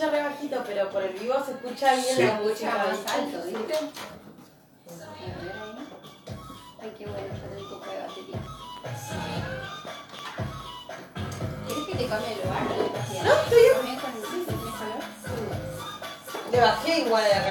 escucha re bajito, pero por el vivo se escucha bien Sí. la Escucha música. más alto. ¿viste? Ay, qué bueno, ya tengo poco de batería. ¿Querés que te cambie el lugar? No, estoy bien. ¿También con el mismo color? Le bajé igual de acá.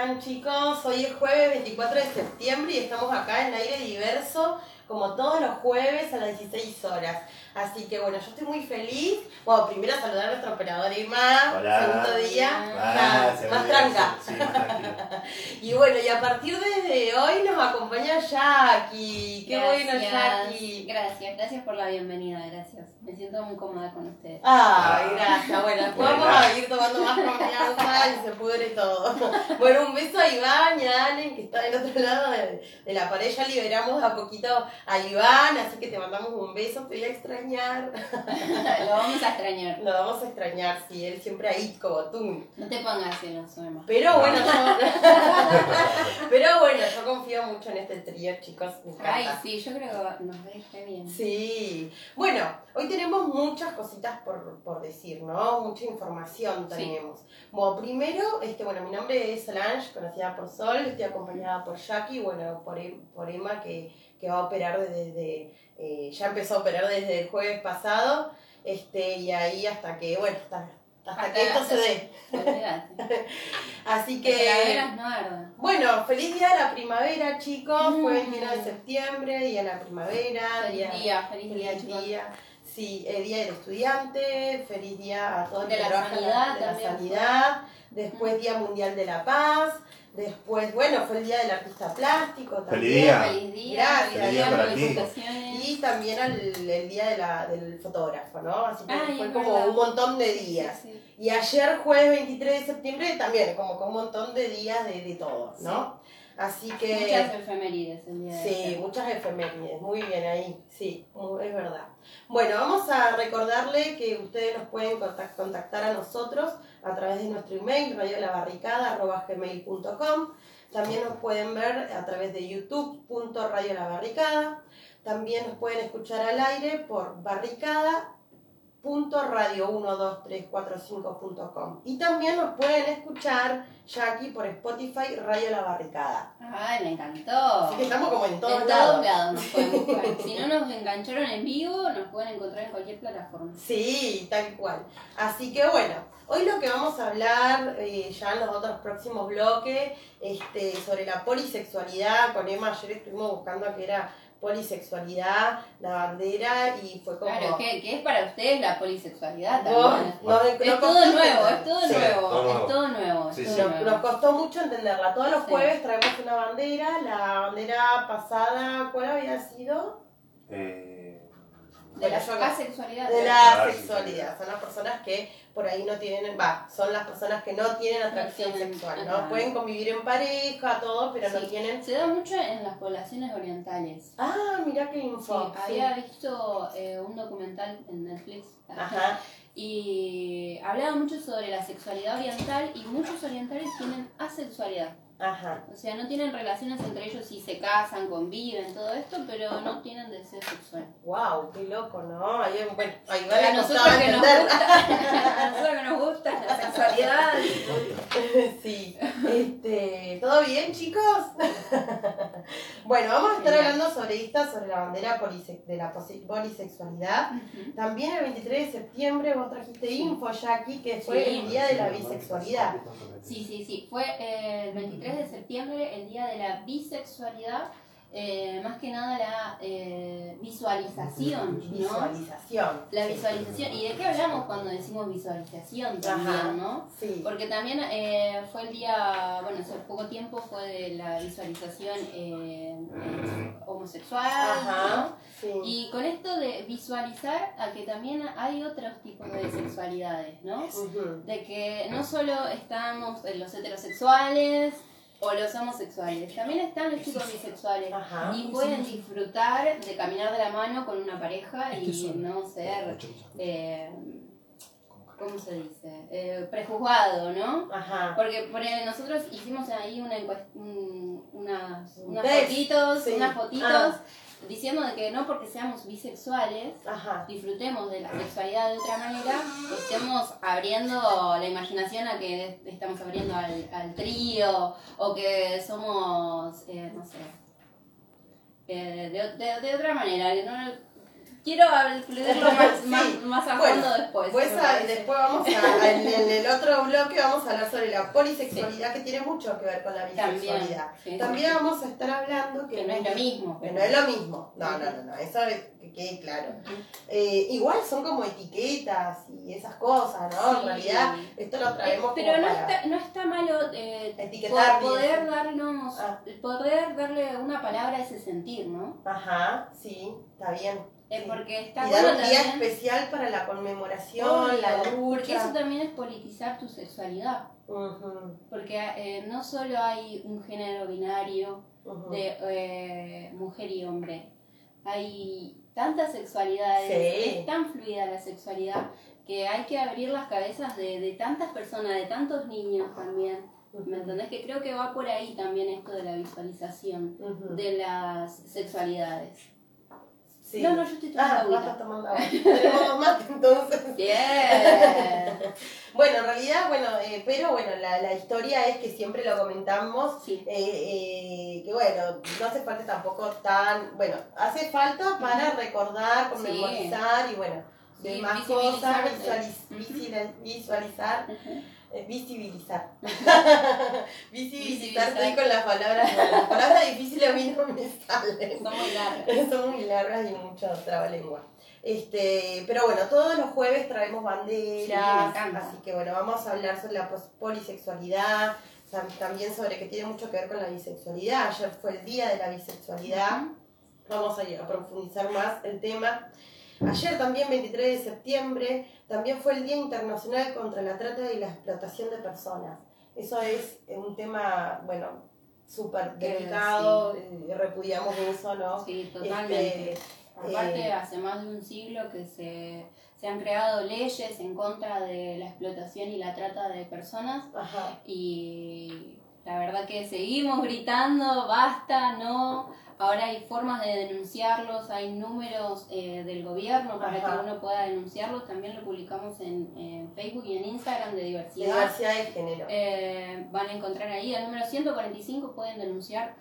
Están chicos? Hoy es jueves 24 de septiembre y estamos acá en aire diverso, como todos los jueves a las 16 horas. Así que bueno, yo estoy muy feliz. Bueno, primero saludar a nuestra operadora Irma, Hola. segundo día, Ah, más tranca. Sí, más. Y bueno, y a partir de hoy nos acompaña Jackie. Qué bueno. Jackie. Gracias, gracias por la bienvenida, gracias. Me siento muy cómoda con ustedes. Ay, gracias. Bueno, después Bueno. vamos a ir tomando más confianza y se pudre todo. Bueno, un beso a Iván y a Allen, que está del otro lado de, de la pared. Ya liberamos a poquito a Iván, así que te mandamos un beso. Te voy a extrañar. Lo vamos a extrañar. Lo vamos a extrañar, sí, él siempre ahí como tú. No te pongas celoso, Emma. Pero bueno, yo, pero bueno, yo confío mucho en este trío, chicos. Ay, sí, yo creo que nos re bien. Sí, bueno, hoy tenemos muchas cositas por, por decir, ¿no? Mucha información Sí. tenemos. Bueno, primero, este, bueno, mi nombre es Solange, conocida por Sol, estoy acompañada por Jackie, bueno, por, Em- por Emma, que, que va a operar desde, eh, ya empezó a operar desde el jueves pasado, este, y ahí hasta que, bueno, hasta, hasta Hasta- que esto se dé. Así Que no. Bueno, feliz día de la primavera, chicos. Fue el Mm. 21 de septiembre, día de la primavera. Feliz día, feliz día, Feliz chicos. día. Sí, el día del estudiante, feliz día a todos los que trabajan de la sanidad. Después Día Mundial de la Paz. Después, bueno, fue el día del artista plástico también. Feliz día. Feliz día, Gracias. feliz día, para ti. felicitaciones. Y también el día de la, del fotógrafo, ¿no? Así que Ay, fue como verdad. un montón de días. Sí, sí. Y ayer, jueves 23 de septiembre, también, como con un montón de días de, de todo, ¿no? Así que... Muchas efemérides el día de Sí, ayer. muchas efemérides, muy bien ahí, sí, es verdad. Bueno, vamos a recordarle que ustedes nos pueden contac- contactar a nosotros a través de nuestro email, radiolabarricada.gmail.com. También nos pueden ver a través de youtube.radiolabarricada. También nos pueden escuchar al aire por barricada.radio12345.com. Y también nos pueden escuchar, Jackie, por Spotify, Radio La Barricada. Ay, me encantó. Así que estamos como en En todos todos lados. lados nos pueden buscar. Si no nos engancharon en vivo, nos pueden encontrar en cualquier plataforma. Sí, tal cual. Así que bueno, hoy lo que vamos a hablar eh, ya en los otros próximos bloques este, sobre la polisexualidad. Con Emma ayer estuvimos buscando qué era polisexualidad, la bandera y fue como... Claro, que, que es para ustedes la polisexualidad Vos- también. Es todo nuevo, es todo Sí, nuevo, todo nuevo. es todo nuevo. es Sí, todo sí. Nos, nuevo. nos costó mucho entenderla. Todos los Sí. jueves traemos una bandera. La bandera pasada, ¿cuál había sido? Eh, De la Bueno, asexualidad. de la Ah, sexualidad. Son las personas que por ahí no tienen, va, son las personas que no tienen atracción tienen, sexual, ajá. ¿no? Pueden convivir en pareja, todo, pero no tienen. Se da mucho en las poblaciones orientales. Ah, mira qué Sí, info. sí. había visto eh, un documental en Netflix Ajá. y hablaba mucho sobre la sexualidad oriental y muchos orientales tienen asexualidad. Ajá. O sea, no tienen relaciones entre ellos y se casan, conviven, todo esto, pero no tienen deseo sexual. Wow, qué loco, ¿no? Ahí, bueno, ahí va A nosotros que nos gusta, a nosotros que nos gusta la sexualidad. Sí. Este, ¿Todo bien, chicos? bueno, vamos a estar Genial. hablando sobre esta, sobre la bandera polise- de la polisexualidad. También el 23 de septiembre vos trajiste Sí. info, Jackie, que fue Sí. el día de la bisexualidad. Sí, sí, sí. Fue eh, el 23 de septiembre, el día de la bisexualidad. eh, más que nada la eh, visualización, ¿no? Visualización. La visualización. ¿Y de qué hablamos cuando decimos visualización también, Ajá. no? Sí. Porque también eh, fue el día, bueno, hace poco tiempo fue de la visualización homosexual, Ajá. ¿no? Sí. Y con esto de visualizar a que también hay otros tipos de sexualidades, ¿no? De que no solo estamos los heterosexuales o los homosexuales, también están los chicos bisexuales. Ajá. Y pueden disfrutar de caminar de la mano con una pareja y no ser, eh, ¿cómo se dice? Eh, prejuzgado, ¿no? Ajá. Porque por ejemplo, nosotros hicimos ahí una encuest- un- unas, unas fotitos, sí. unas fotitos Ah. Diciendo de que no porque seamos bisexuales Ajá. disfrutemos de la sexualidad de otra manera, estemos abriendo la imaginación a que estamos abriendo al, al trío o que somos, eh, no sé, eh, de, de- de otra manera. que no- quiero incluirlo más, Sí. más, más a Bueno, fondo después. Pues a- después vamos a, en, en el otro bloque vamos a hablar sobre la polisexualidad que tiene mucho que ver con la También, bisexualidad. sí, También vamos a estar hablando que, Que no es lo mismo. que no es lo mismo. No, no, no, no, eso es- que quede claro. Eh, igual son como etiquetas y esas cosas, ¿no? En realidad esto lo traemos pero como no para... está, no está malo eh, Etiquetar po- bien. poder darnos, Ah. poder darle una palabra a ese sentir, ¿no? Ajá, sí, está bien. Eh, porque está y dar un día también- especial para la conmemoración, Obvio, la Porque eso lucha. también es politizar tu sexualidad. Porque eh, no solo hay un género binario de eh, mujer y hombre. Hay tantas sexualidades, Sí. es tan fluida la sexualidad que hay que abrir las cabezas de, de tantas personas, de tantos niños también. ¿Me entendés? Que creo que va por ahí también esto de la visualización de las sexualidades. Sí. No, no, yo estoy tomando Ah, agüita. vas a tomar agua. Tenemos más entonces. Bien. Bueno, en realidad, bueno, eh, pero bueno, la, la historia es que siempre lo comentamos, Sí. eh, eh, que bueno, no hace falta tampoco tan, bueno, hace falta para recordar, conmemorizar y bueno, Sí, demás cosas, visualiz- visualizar, eh, visibilizar. visibilizar, Visibilizar. estoy con las palabras, las palabras difíciles a mí no me salen. Son muy largas. Son muy largas y mucho trabalengua. Este, pero bueno, todos los jueves traemos Sí, banderas, encanta. así que bueno, vamos a hablar sobre la polisexualidad, tam- también sobre que tiene mucho que ver con la bisexualidad. Ayer fue el día de la bisexualidad, vamos a, ir a profundizar más el tema. Ayer también, 23 de septiembre, también fue el Día Internacional contra la Trata y la Explotación de Personas. Eso es un tema, bueno, súper delicado, eh, repudiamos eso, ¿no? Sí, totalmente. Este, Aparte, eh, hace más de un siglo que se, se han creado leyes en contra de la explotación y la trata de personas Ajá. y la verdad que seguimos gritando, basta, no. Ahora hay formas de denunciarlos, hay números eh, del gobierno para Ajá. que uno pueda denunciarlos. También lo publicamos en, en Facebook y en Instagram de diversidad. Diversidad de género. Eh, van a encontrar ahí el número 145, pueden denunciar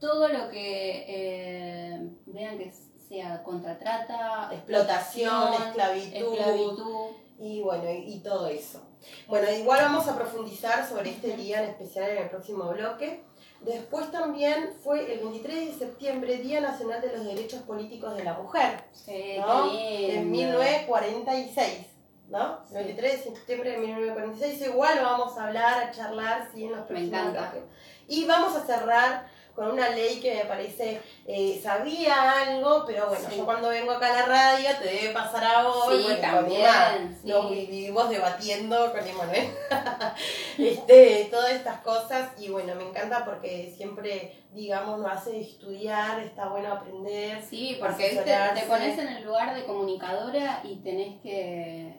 todo lo que eh, vean que sea contratrata, Explotación, esclavitud, esclavitud. y bueno, y, y todo eso. Bueno, igual vamos a profundizar sobre este día en especial en el próximo bloque. Después también fue el 23 de septiembre, Día Nacional de los Derechos Políticos de la Mujer, Sí, ¿no? en lindo. 1946, ¿no? El 23 de septiembre de 1946, igual vamos a hablar, a charlar, sí, en los próximos encanta. bloques. Y vamos a cerrar con una ley que me parece, eh, sabía algo, pero bueno, Sí. yo cuando vengo acá a la radio te debe pasar a vos, Sí, bueno, también, sí. nos vivimos debatiendo con Emanuel, este, todas estas cosas, y bueno, me encanta porque siempre, digamos, nos hace estudiar, está bueno aprender, Sí, porque te asesorarse. pones en el lugar de comunicadora y tenés que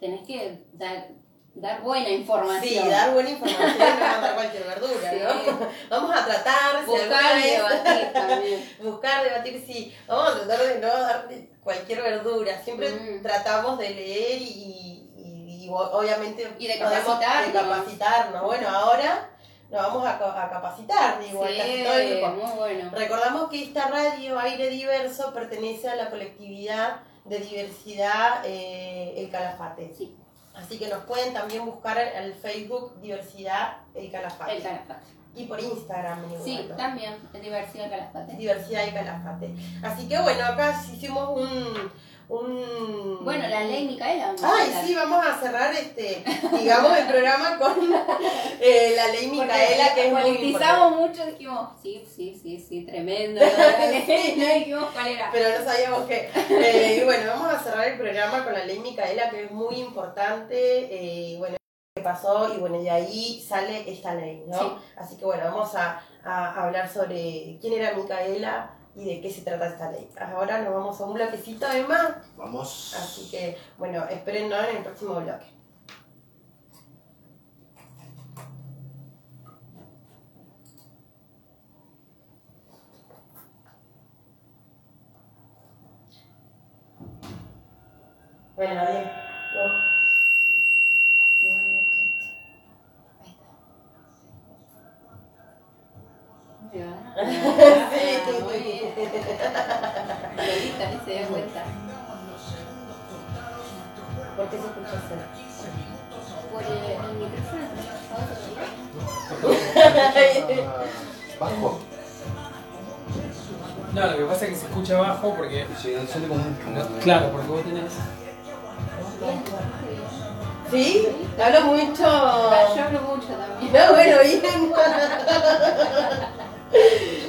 tenés que dar, dar buena información. Sí, dar buena información no mandar cualquier verdura, Sí. ¿no? Vamos a tratar, si Buscar vez- debatir también. buscar, debatir, sí. Vamos a tratar de no dar cualquier verdura. Siempre Mm. tratamos de leer y, y- obviamente Y de capacitarnos. de capacitarnos. Bueno, ahora nos vamos a, ca- a capacitar, digo, a casi todo el Sí, grupo. muy bueno. Recordamos que esta radio Aire Diverso pertenece a la colectividad de diversidad eh, El Calafate. Sí, Así que nos pueden también buscar al Facebook Diversidad El Calafate. el calafate. y por Instagram. igual, Sí, ¿no? también, diversidad calafate. Diversidad y Calafate. Así que bueno, acá hicimos un... un... Bueno, la ley Micaela. Ay, sí, vamos a cerrar este, digamos, el programa con eh, la ley Porque Micaela, que es muy politizamos importante. mucho, dijimos, sí, sí, sí, sí, tremendo. ley, no dijimos cuál era. Pero no sabíamos que. Eh, y bueno, vamos a cerrar el programa con la ley Micaela, que es muy importante. eh, bueno, que pasó y bueno, de ahí sale esta ley, ¿no? Sí. Así que bueno, vamos a, a hablar sobre quién era Micaela y de qué se trata esta ley. Ahora nos vamos a un bloquecito además, Vamos. así que bueno, espérennos en el próximo bloque. Bueno, bien. Bajo. No, lo que pasa es que se escucha bajo porque. Sí, no como un claro, porque vos tenés. ¿Sí? Hablo mucho. Yo hablo mucho también. No, bueno, bien.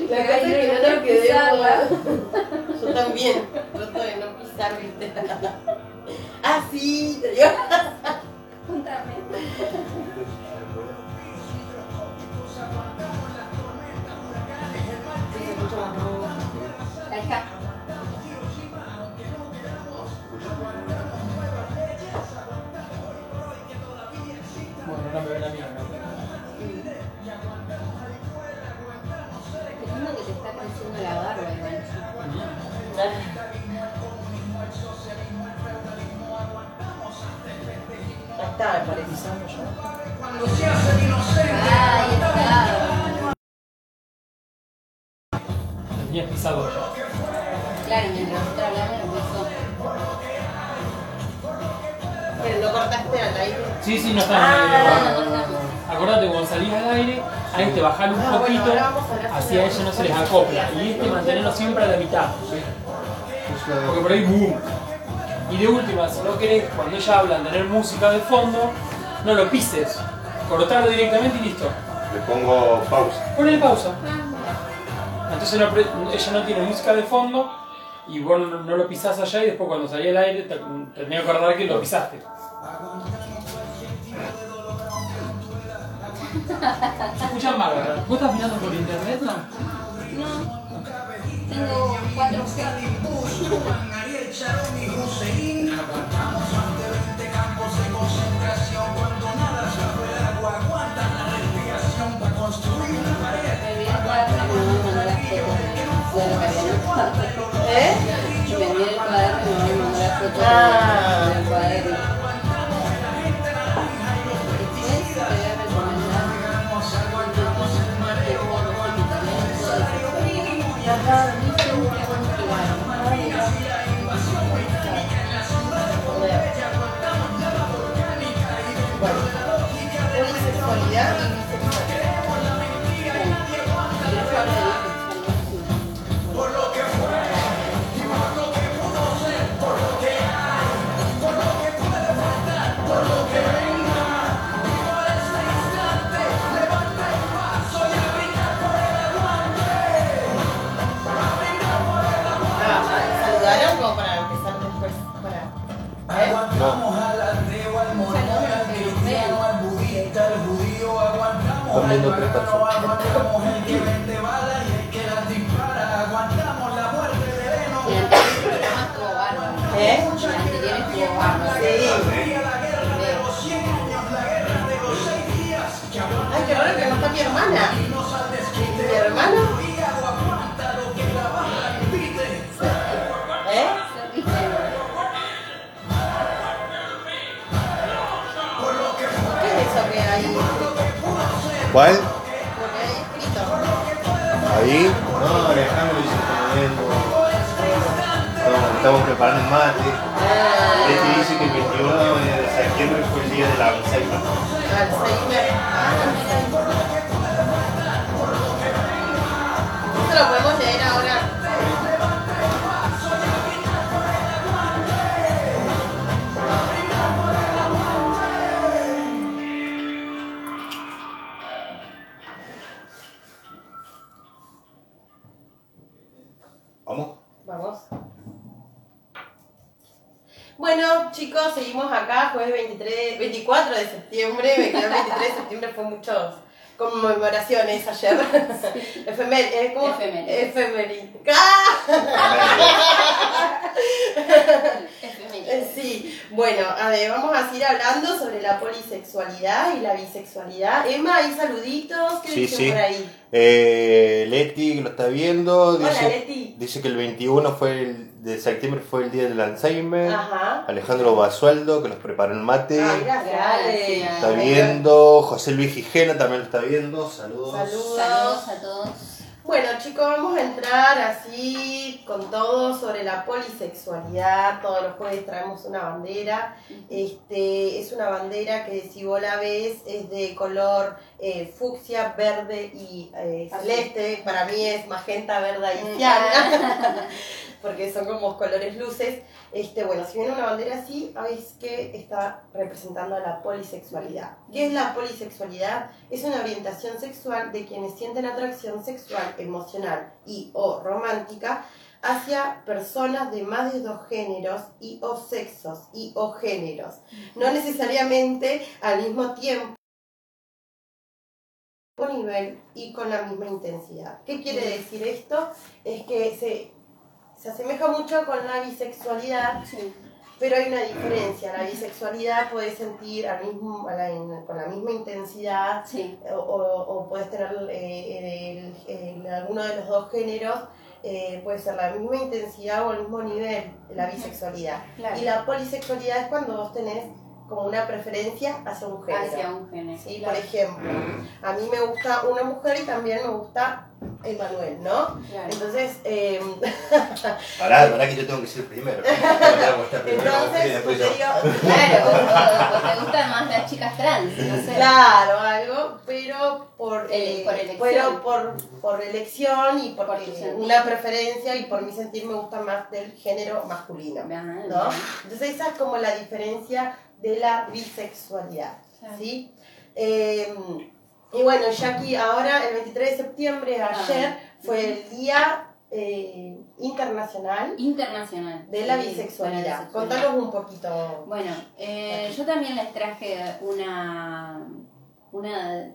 La cosa es que no nos quedemos. Yo también. Trato de no pisar, viste. Ah, sí, te digo. Contame. Se escucha más ruido. Ahí está. Bueno, no me. Es que te está creciendo la barba, igual. Ya está, me parece. Ahí está. Tenías pisado ya. Claro, mientras nosotros hablamos empezó. Pero no cortaste al aire. Sí, sí, no está Ah. en el aire. Acordate, cuando salís al aire, a este bajar un Ah, bueno, poquito, ahora vamos a hablar así sobre a ella no se les acopla. Y este mantenerlo siempre a la mitad. Porque por ahí, boom. Y de última, si no querés, cuando ella habla, tener música de fondo, no lo pises. Cortarlo directamente y listo. Le pongo pausa. Ponle pausa. Entonces no pre- ella no tiene música de fondo y vos no, no lo pisás allá y después cuando salí al aire te, te tenés que acordar que lo pisaste. Se escucha mal, ¿verdad? ¿Vos estás mirando por internet, no? No. Tengo 4G. Me olvidé el cuaderno y me voy a mandar las fotos de lo que había anotado. ¿Eh? Me olvidé el cuaderno y me voy a mandar las fotos Ah. del cuaderno. Después te voy a recomendar Ajá. Bueno, están viendo tres personas. ¿Cuál? Ahí. No, Alejandro dice comiendo. Estamos, estamos preparando el mate. Ah, Este dice que el 21 de septiembre fue el día del Alzheimer. Alzheimer. Conmemoraciones ayer. Efemer, eh, ¿cómo? Efemérides. ¡Ah! Efemérides. Eh, Sí, bueno, a ver, vamos a seguir hablando sobre la polisexualidad y la bisexualidad. Emma, hay saluditos, ¿qué Sí, dicen sí. por ahí? Eh, Leti, que lo está viendo, Hola, dice, Leti. dice que el 21 fue el, de septiembre fue el día del Alzheimer. Ajá. Alejandro Basualdo, que nos preparó el mate. Ay, gracias. Gracias. está viendo. José Luis Gijena también lo está viendo. Saludos. Saludos. Saludos a todos. Bueno, chicos, vamos a entrar así con todo sobre la polisexualidad. Todos los jueves traemos una bandera. Este, es una bandera que si vos la ves es de color eh, fucsia, verde y eh, celeste. Para mí es magenta, verde y Mm. ciana, porque son como colores luces. Este, bueno, si viene una bandera así, es que está representando la polisexualidad. ¿Qué es la polisexualidad? Es una orientación sexual de quienes sienten atracción sexual, emocional y o romántica hacia personas de más de dos géneros y o sexos y o géneros. No necesariamente al mismo tiempo nivel y con la misma intensidad. ¿Qué quiere decir esto? Es que se, se asemeja mucho con la bisexualidad, Sí. pero hay una diferencia. La bisexualidad puedes sentir al mismo, a la- con la misma intensidad Sí. o, puedes tener eh, el- el- alguno de los dos géneros, eh, puede ser la misma intensidad o el mismo nivel, la bisexualidad. Claro. Y la polisexualidad es cuando vos tenés como una preferencia hacia un género. Hacia un género. Sí, claro. por ejemplo, a mí me gusta una mujer y también me gusta Emanuel, ¿no? Claro. Entonces, eh, Pará, pará que yo tengo que ser primero. Entonces, te yo. digo, Claro, o te gustan más las chicas trans, no sé. Claro, algo, pero por, Eh, eh, por elección. pero por, por elección y por, Por eh, una preferencia y por mi sentir me gusta más del género masculino, ¿no? Entonces esa es como la diferencia de la bisexualidad. ¿sí? Eh, y bueno, Jackie, ahora el 23 de septiembre, Ah. ayer, fue el Día eh, Internacional Internacional. de la Sí, bisexualidad. de la bisexualidad. Contanos un poquito. Bueno, eh, yo también les traje una. una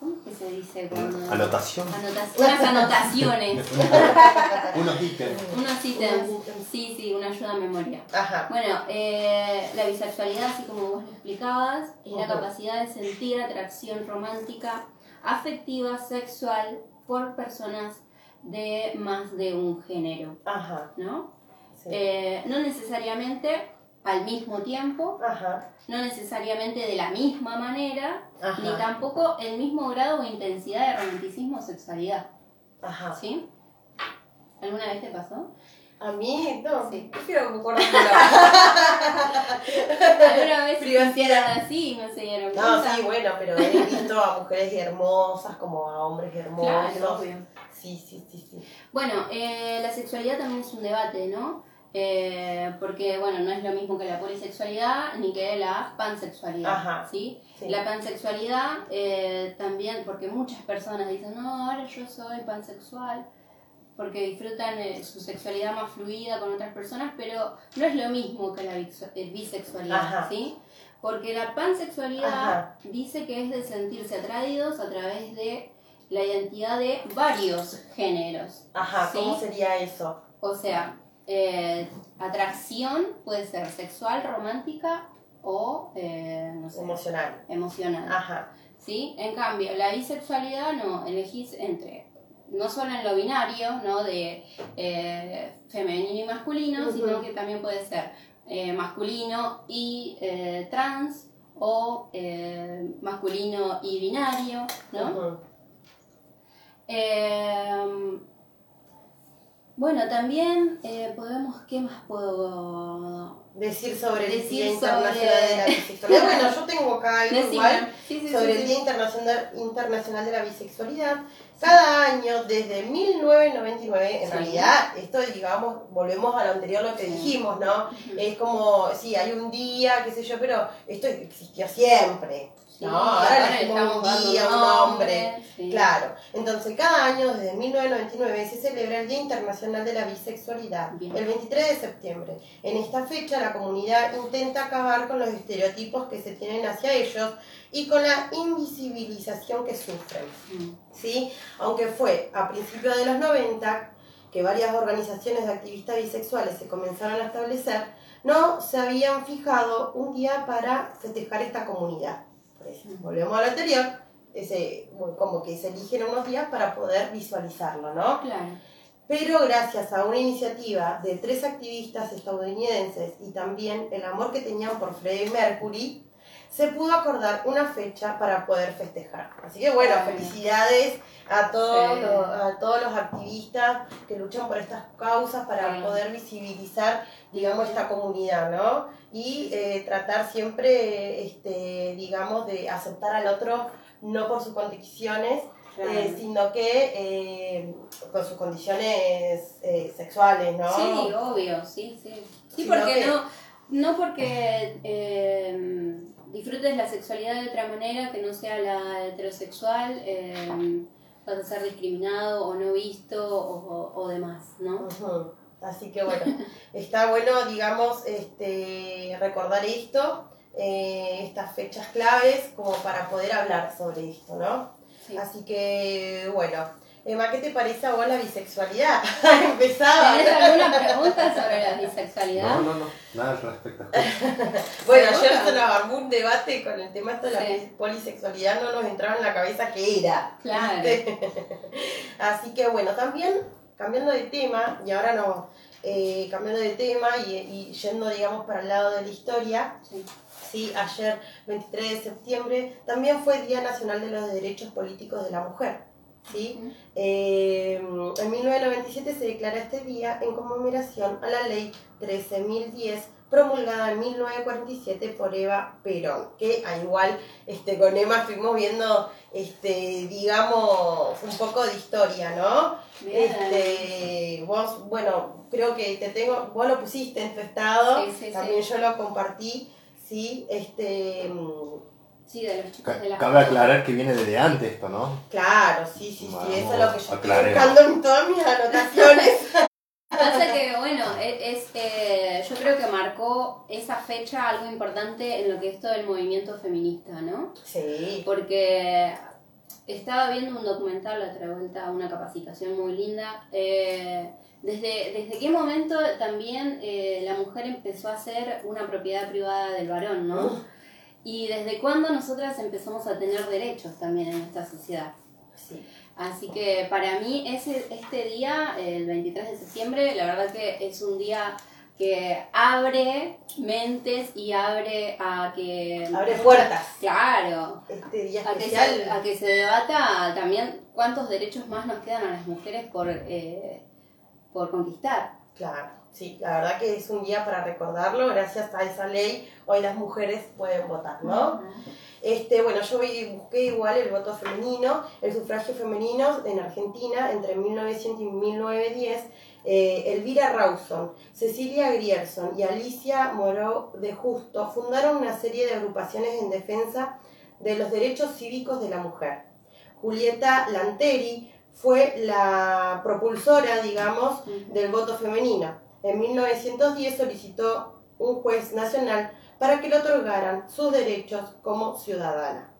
¿Cómo es que se dice cuando.? Anotación. Anotac- unas anotaciones. Unos ítems. unos ítems. Sí, sí, una ayuda a memoria. Ajá. Bueno, eh, la bisexualidad, así como vos lo explicabas, es la capacidad de sentir atracción romántica, afectiva, sexual por personas de más de un género, Ajá. ¿no? sí. Eh, no necesariamente al mismo tiempo, Ajá. no necesariamente de la misma manera, Ajá. ni tampoco el mismo grado o intensidad de romanticismo o sexualidad, Ajá. ¿sí? ¿Alguna vez te pasó? A mí, no, Sí. prefiero que me ¿Alguna vez se sintieron así no se dieron No, cuenta? sí, bueno, pero he visto a mujeres hermosas como a hombres hermosos. Claro, obvio. Sí, sí, sí, sí. Bueno, eh, la sexualidad también es un debate, ¿no? Eh, porque, bueno, no es lo mismo que la polisexualidad ni que la pansexualidad, Ajá. ¿sí? Sí. La pansexualidad eh, también, porque muchas personas dicen, no, ahora yo soy pansexual, porque disfrutan eh, su sexualidad más fluida con otras personas, pero no es lo mismo que la bisexu- bisexualidad, Ajá. ¿sí? Porque la pansexualidad Ajá. dice que es de sentirse atraídos a través de la identidad de varios géneros. Ajá, Sí. ¿cómo sería eso? O sea, eh, atracción puede ser sexual, romántica o, eh, no sé, Emocional. emocional. Ajá. ¿sí? En cambio, la bisexualidad no, elegís entre, no solo en lo binario, ¿no? De eh, femenino y masculino, sino que también puede ser masculino y trans o masculino y binario, ¿no? Bueno, también eh, podemos, ¿qué más puedo Decir sobre el Decir Día sobre- Internacional de la Bisexualidad. Bueno, yo tengo acá algo igual. Sí, Sí, sobre sí, el. Día Internacional, Internacional de la Bisexualidad. Cada año, desde 1999, en Sí. realidad, esto, digamos, volvemos a lo anterior, lo que dijimos, ¿no? Es como, sí, hay un día, qué sé yo, pero esto existió siempre. Sí, no, ahora le un día, un nombre. sí. Claro, entonces cada año desde 1999 se celebra el Día Internacional de la Bisexualidad, Bien. el 23 de septiembre. En esta fecha la comunidad intenta acabar con los estereotipos que se tienen hacia ellos y con la invisibilización que sufren. ¿sí? Aunque fue a principios de los 90 que varias organizaciones de activistas bisexuales se comenzaron a establecer, no se habían fijado un día para festejar esta comunidad. Por eso, volvemos a lo anterior, ese, como que se eligen unos días para poder visualizarlo, ¿no? Claro. Pero gracias a una iniciativa de tres activistas estadounidenses y también el amor que tenían por Freddie Mercury, se pudo acordar una fecha para poder festejar. Así que bueno, felicidades a todos, Sí. los, a todos los activistas que luchan por estas causas para Sí. poder visibilizar, digamos, esta comunidad, ¿no? Y eh, tratar siempre, este, digamos, de aceptar al otro no por sus condiciones, claro. eh, sino que eh, con sus condiciones eh, sexuales, ¿no? Sí, obvio, sí, sí. Sí, Sino porque que- no, no porque eh, disfrutes la sexualidad de otra manera que no sea la heterosexual, eh, vas a ser discriminado o no visto o, o demás, ¿no? Así que bueno, está bueno, digamos, este, recordar esto, eh, estas fechas claves, como para poder hablar sobre esto, ¿no? Sí. Así que, bueno, Emma, ¿qué te parece a vos la bisexualidad? Empezaba. ¿Tenés alguna pregunta sobre la bisexualidad? No, no, no, nada al respecto. Bueno, ayer se nos armó un debate con el tema esto de la Sí. polisexualidad, no nos entraba en la cabeza qué era. Claro. Así que bueno, también cambiando de tema, y ahora no, eh, cambiando de tema y, y yendo, digamos, para el lado de la historia, Sí. sí, ayer, 23 de septiembre, también fue Día Nacional de los Derechos Políticos de la Mujer. ¿Sí? Eh, en 1997 se declara este día en conmemoración a la ley 13.010 promulgada en 1947 por Eva Perón, que al igual este, con Emma estuvimos viendo, este, digamos, un poco de historia, ¿no? Bien. Este, vos, bueno, creo que te tengo, vos lo pusiste en tu estado, Sí, sí, sí. también yo lo compartí, sí, este, Sí, de los chicos de la Cabe aclarar que viene desde antes esto, ¿no? claro, sí, sí, sí, Vamos, eso es lo que yo estoy buscando en todas mis anotaciones. Pasa que, bueno, es, es, eh, yo creo que marcó esa fecha algo importante en lo que es todo el movimiento feminista, ¿no? sí, Porque estaba viendo un documental la otra vuelta, una capacitación muy linda. eh, desde, ¿Desde qué momento también eh, la mujer empezó a ser una propiedad privada del varón, no? Y desde cuándo nosotras empezamos a tener derechos también en esta sociedad. sí. Así que para mí ese, este día, el 23 de septiembre, la verdad que es un día que abre mentes y abre a que... Abre puertas. Claro, Este día a que, se, a que se debata también cuántos derechos más nos quedan a las mujeres por, eh, por conquistar. Claro, sí, la verdad que es un día para recordarlo. Gracias a esa ley, hoy las mujeres pueden votar, ¿no? Este, bueno, yo busqué igual el voto femenino, el sufragio femenino en Argentina entre 1900 y 1910. eh, Elvira Rawson, Cecilia Grierson y Alicia Moró de Justo fundaron una serie de agrupaciones en defensa de los derechos cívicos de la mujer. Julieta Lanteri fue la propulsora, digamos, del voto femenino. En 1910 solicitó un juez nacional para que le otorgaran sus derechos como ciudadana.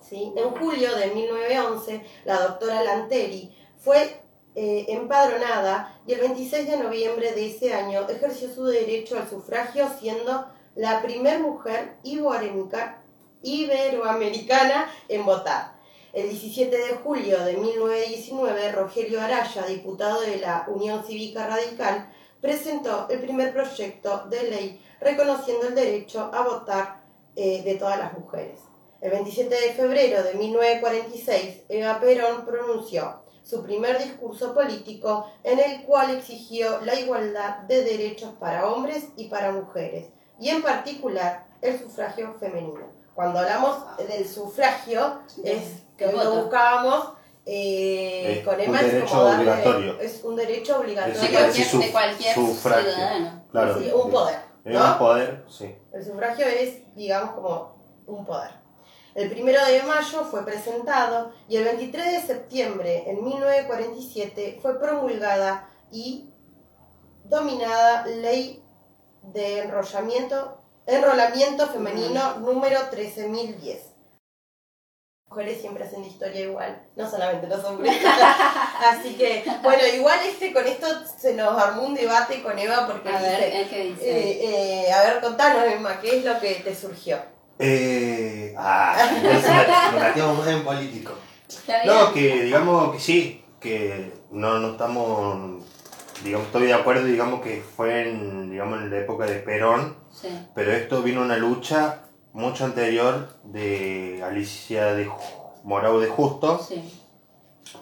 ¿Sí? En julio de 1911, la doctora Lanteri fue eh, empadronada y el 26 de noviembre de ese año ejerció su derecho al sufragio siendo la primer mujer iberoamerica- iberoamericana en votar. El 17 de julio de 1919, Rogelio Araya, diputado de la Unión Cívica Radical, presentó el primer proyecto de ley reconociendo el derecho a votar eh, de todas las mujeres. El 27 de febrero de 1946, Eva Perón pronunció su primer discurso político en el cual exigió la igualdad de derechos para hombres y para mujeres, y en particular el sufragio femenino. cuando hablamos del sufragio, es que lo buscábamos eh, Es con un Emma es derecho como darle- obligatorio. es un derecho obligatorio. De cualquier, sí, su- de cualquier sufragio. ciudadano. Claro. Sí, un poder. Es ¿no? un poder, sí. El sufragio es, digamos, como un poder. El primero de mayo fue presentado y el 23 de septiembre en 1947 fue promulgada y dominada Ley de Enrollamiento, Enrolamiento Femenino número 13.010. Mujeres siempre hacen historia igual, no solamente los hombres. Así que, bueno, igual este con esto se nos armó un debate con Eva porque A ver, dice, ¿el qué dice? eh, eh, a ver, contanos, Emma, ¿qué es lo que te surgió? Eh, ah, nos en político. No, que digamos que sí, que no, no estamos, digamos, estoy de acuerdo, digamos que fue en, digamos, en la época de Perón, Sí, pero esto vino una lucha mucho anterior de Alicia de Morau de Justo, sí.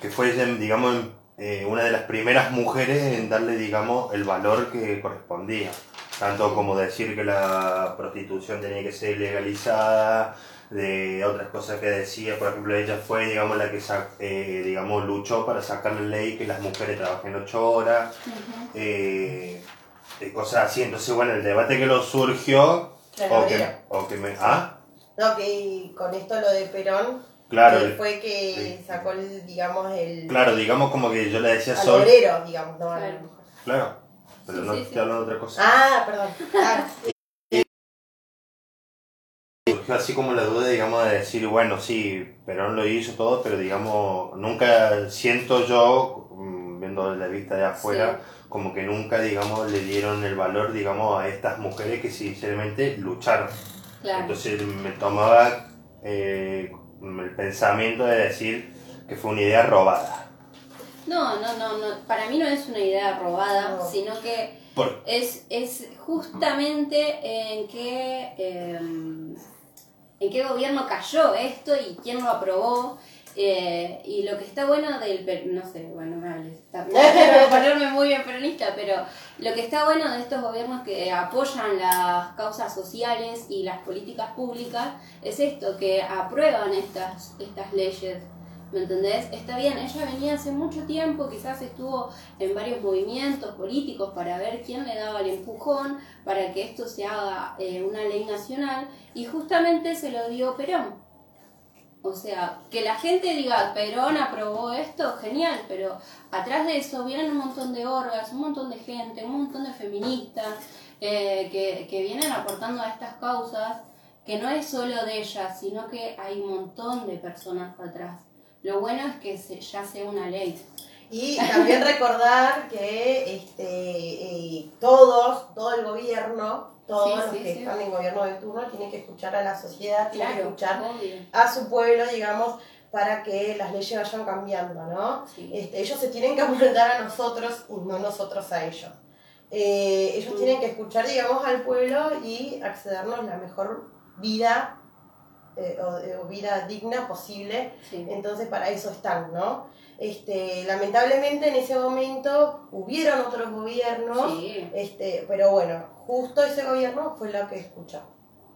que fue, digamos, eh, una de las primeras mujeres en darle, digamos, el valor que correspondía. Tanto como decir que la prostitución tenía que ser legalizada, de otras cosas que decía, por ejemplo, ella fue, digamos, la que, eh, digamos, luchó para sacar la ley que las mujeres trabajen ocho horas, Ujú. eh, eh, cosas así. Entonces, bueno, el debate que lo surgió, o que. O que me... Ah, No, que con esto lo de Perón, claro, que fue que sí. sacó, el, digamos, el claro, digamos como que yo le decía al Sol, obrero, digamos, no a la Claro. mujer. claro, pero Sí, no sí. estoy hablando de otra cosa. Ah, perdón. Ah, surgió así como la duda, digamos, de decir, bueno, sí, Perón lo hizo todo, pero digamos, nunca siento yo, mm, viendo la vista de afuera, como que nunca, digamos, le dieron el valor, digamos, a estas mujeres que sinceramente lucharon. Claro. Entonces me tomaba eh, el pensamiento de decir que fue una idea robada. No, no, no, no. Para mí no es una idea robada, No. sino que Por, es, es justamente en qué, eh, en qué gobierno cayó esto y quién lo aprobó. Eh, y lo que está bueno del... No sé, bueno, me hables. Está, no quiero ponerme muy bien peronista, pero lo que está bueno de estos gobiernos que apoyan las causas sociales y las políticas públicas es esto, que aprueban estas, estas leyes. ¿Me entendés? Está bien, ella venía hace mucho tiempo, quizás estuvo en varios movimientos políticos para ver quién le daba el empujón para que esto se haga eh, una ley nacional y justamente se lo dio Perón. O sea, que la gente diga, Perón aprobó esto, genial, pero atrás de eso vienen un montón de orgas, un montón de gente, un montón de feministas eh, que, que vienen aportando a estas causas, que no es solo de ellas, sino que hay un montón de personas atrás. Lo bueno es que se- ya sea una ley. Y también recordar que este, eh, todos, todo el gobierno, todos Sí, los sí, que sí. están en gobierno de turno tienen que escuchar a la sociedad, tienen que escuchar obvio. a su pueblo, digamos, para que las leyes vayan cambiando, ¿no? Este, ellos se tienen que amoldar a nosotros y no nosotros a ellos. Eh, ellos Mm. tienen que escuchar, digamos, al pueblo y accedernos la mejor vida eh, o, o vida digna posible entonces para eso están, ¿no? Este, lamentablemente en ese momento hubieron otros gobiernos, Sí. este, pero bueno, justo ese gobierno fue lo que escuchó.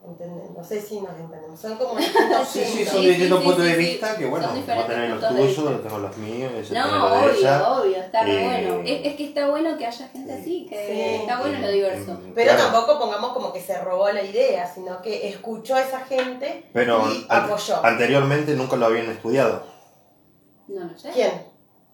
¿Entendés? No sé si nos entendemos. Son como distintos sí, sí, son distintos sí, puntos sí, de sí. vista que, bueno, vos tenés los tuyos, yo tengo los míos, No, obvio, ella. obvio, está re Eh, bueno. Es, es que está bueno que haya gente así, que Sí. está bueno lo diverso. Mm, Pero claro. tampoco pongamos como que se robó la idea, sino que escuchó a esa gente Pero y an- apoyó. anteriormente nunca lo habían estudiado. No lo sé. ¿Quién?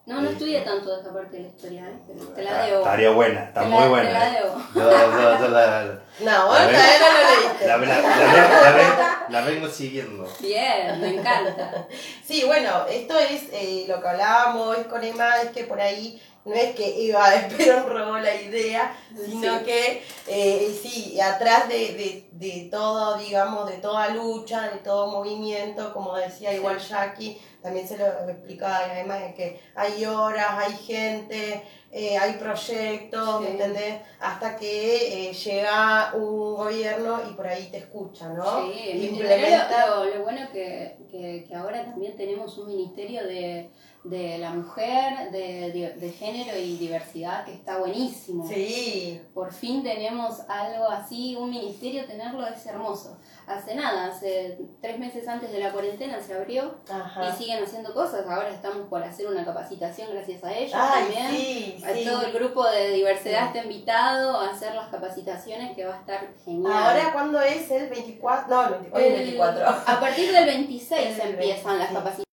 No, no estudié tanto esa parte de la historia, ¿eh? pero te la Ah, debo. Estaría buena, está Te muy la- buena. Te la eh. debo. Yo, yo- yo la, No, La bueno, no lo leíste. la- la- la ven- la ven- la vengo siguiendo. Bien, me encanta. Sí, bueno, esto es eh, lo que hablábamos hoy con Emma, es que por ahí no es que Eva de Perón robó la idea, sino Sí. que eh, sí, atrás de, de, de todo, digamos, de toda lucha, de todo movimiento, como decía igual Jackie, también se lo explicaba a Emma, de que hay horas, hay gente, eh, hay proyectos, ¿me Sí. entendés? Hasta que eh, llega un gobierno y por ahí te escucha, ¿no? Sí, implementa... lo, lo- lo bueno que, que, que ahora también tenemos un ministerio de, de la mujer, de, de- de género y diversidad, que está buenísimo. Sí, Por fin tenemos algo así, un ministerio, tenerlo es hermoso. Hace nada, hace tres meses antes de la cuarentena se abrió ajá. y siguen haciendo cosas. Ahora estamos por hacer una capacitación gracias a ellos Ay, también. sí, A sí. todo el grupo de diversidad Sí. está invitado a hacer las capacitaciones que va a estar genial. Ahora, ¿cuándo es? ¿El 24? No, el 24. El- el 24. A partir del 26 El empiezan las 26. capacitaciones.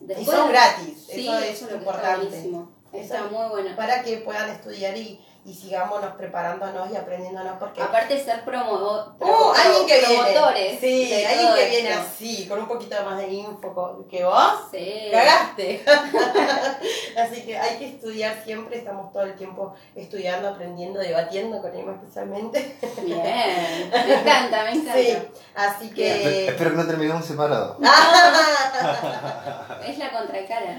Y Después- son gratis, Sí, eso es eso es lo está importante. Está es- muy bueno. Para que puedan estudiar y, y sigámonos preparándonos y aprendiéndonos porque... Aparte de ser promo, ¡Uh! Alguien que viene. promotores. Sí, alguien que viene así, con un poquito más de info que vos. Sí. Cagaste. Así que hay que estudiar siempre, estamos todo el tiempo estudiando, aprendiendo, debatiendo con Emma especialmente. Bien. Me encanta, me encanta. Sí, así que... Espero que no terminemos separados. Es la contracara.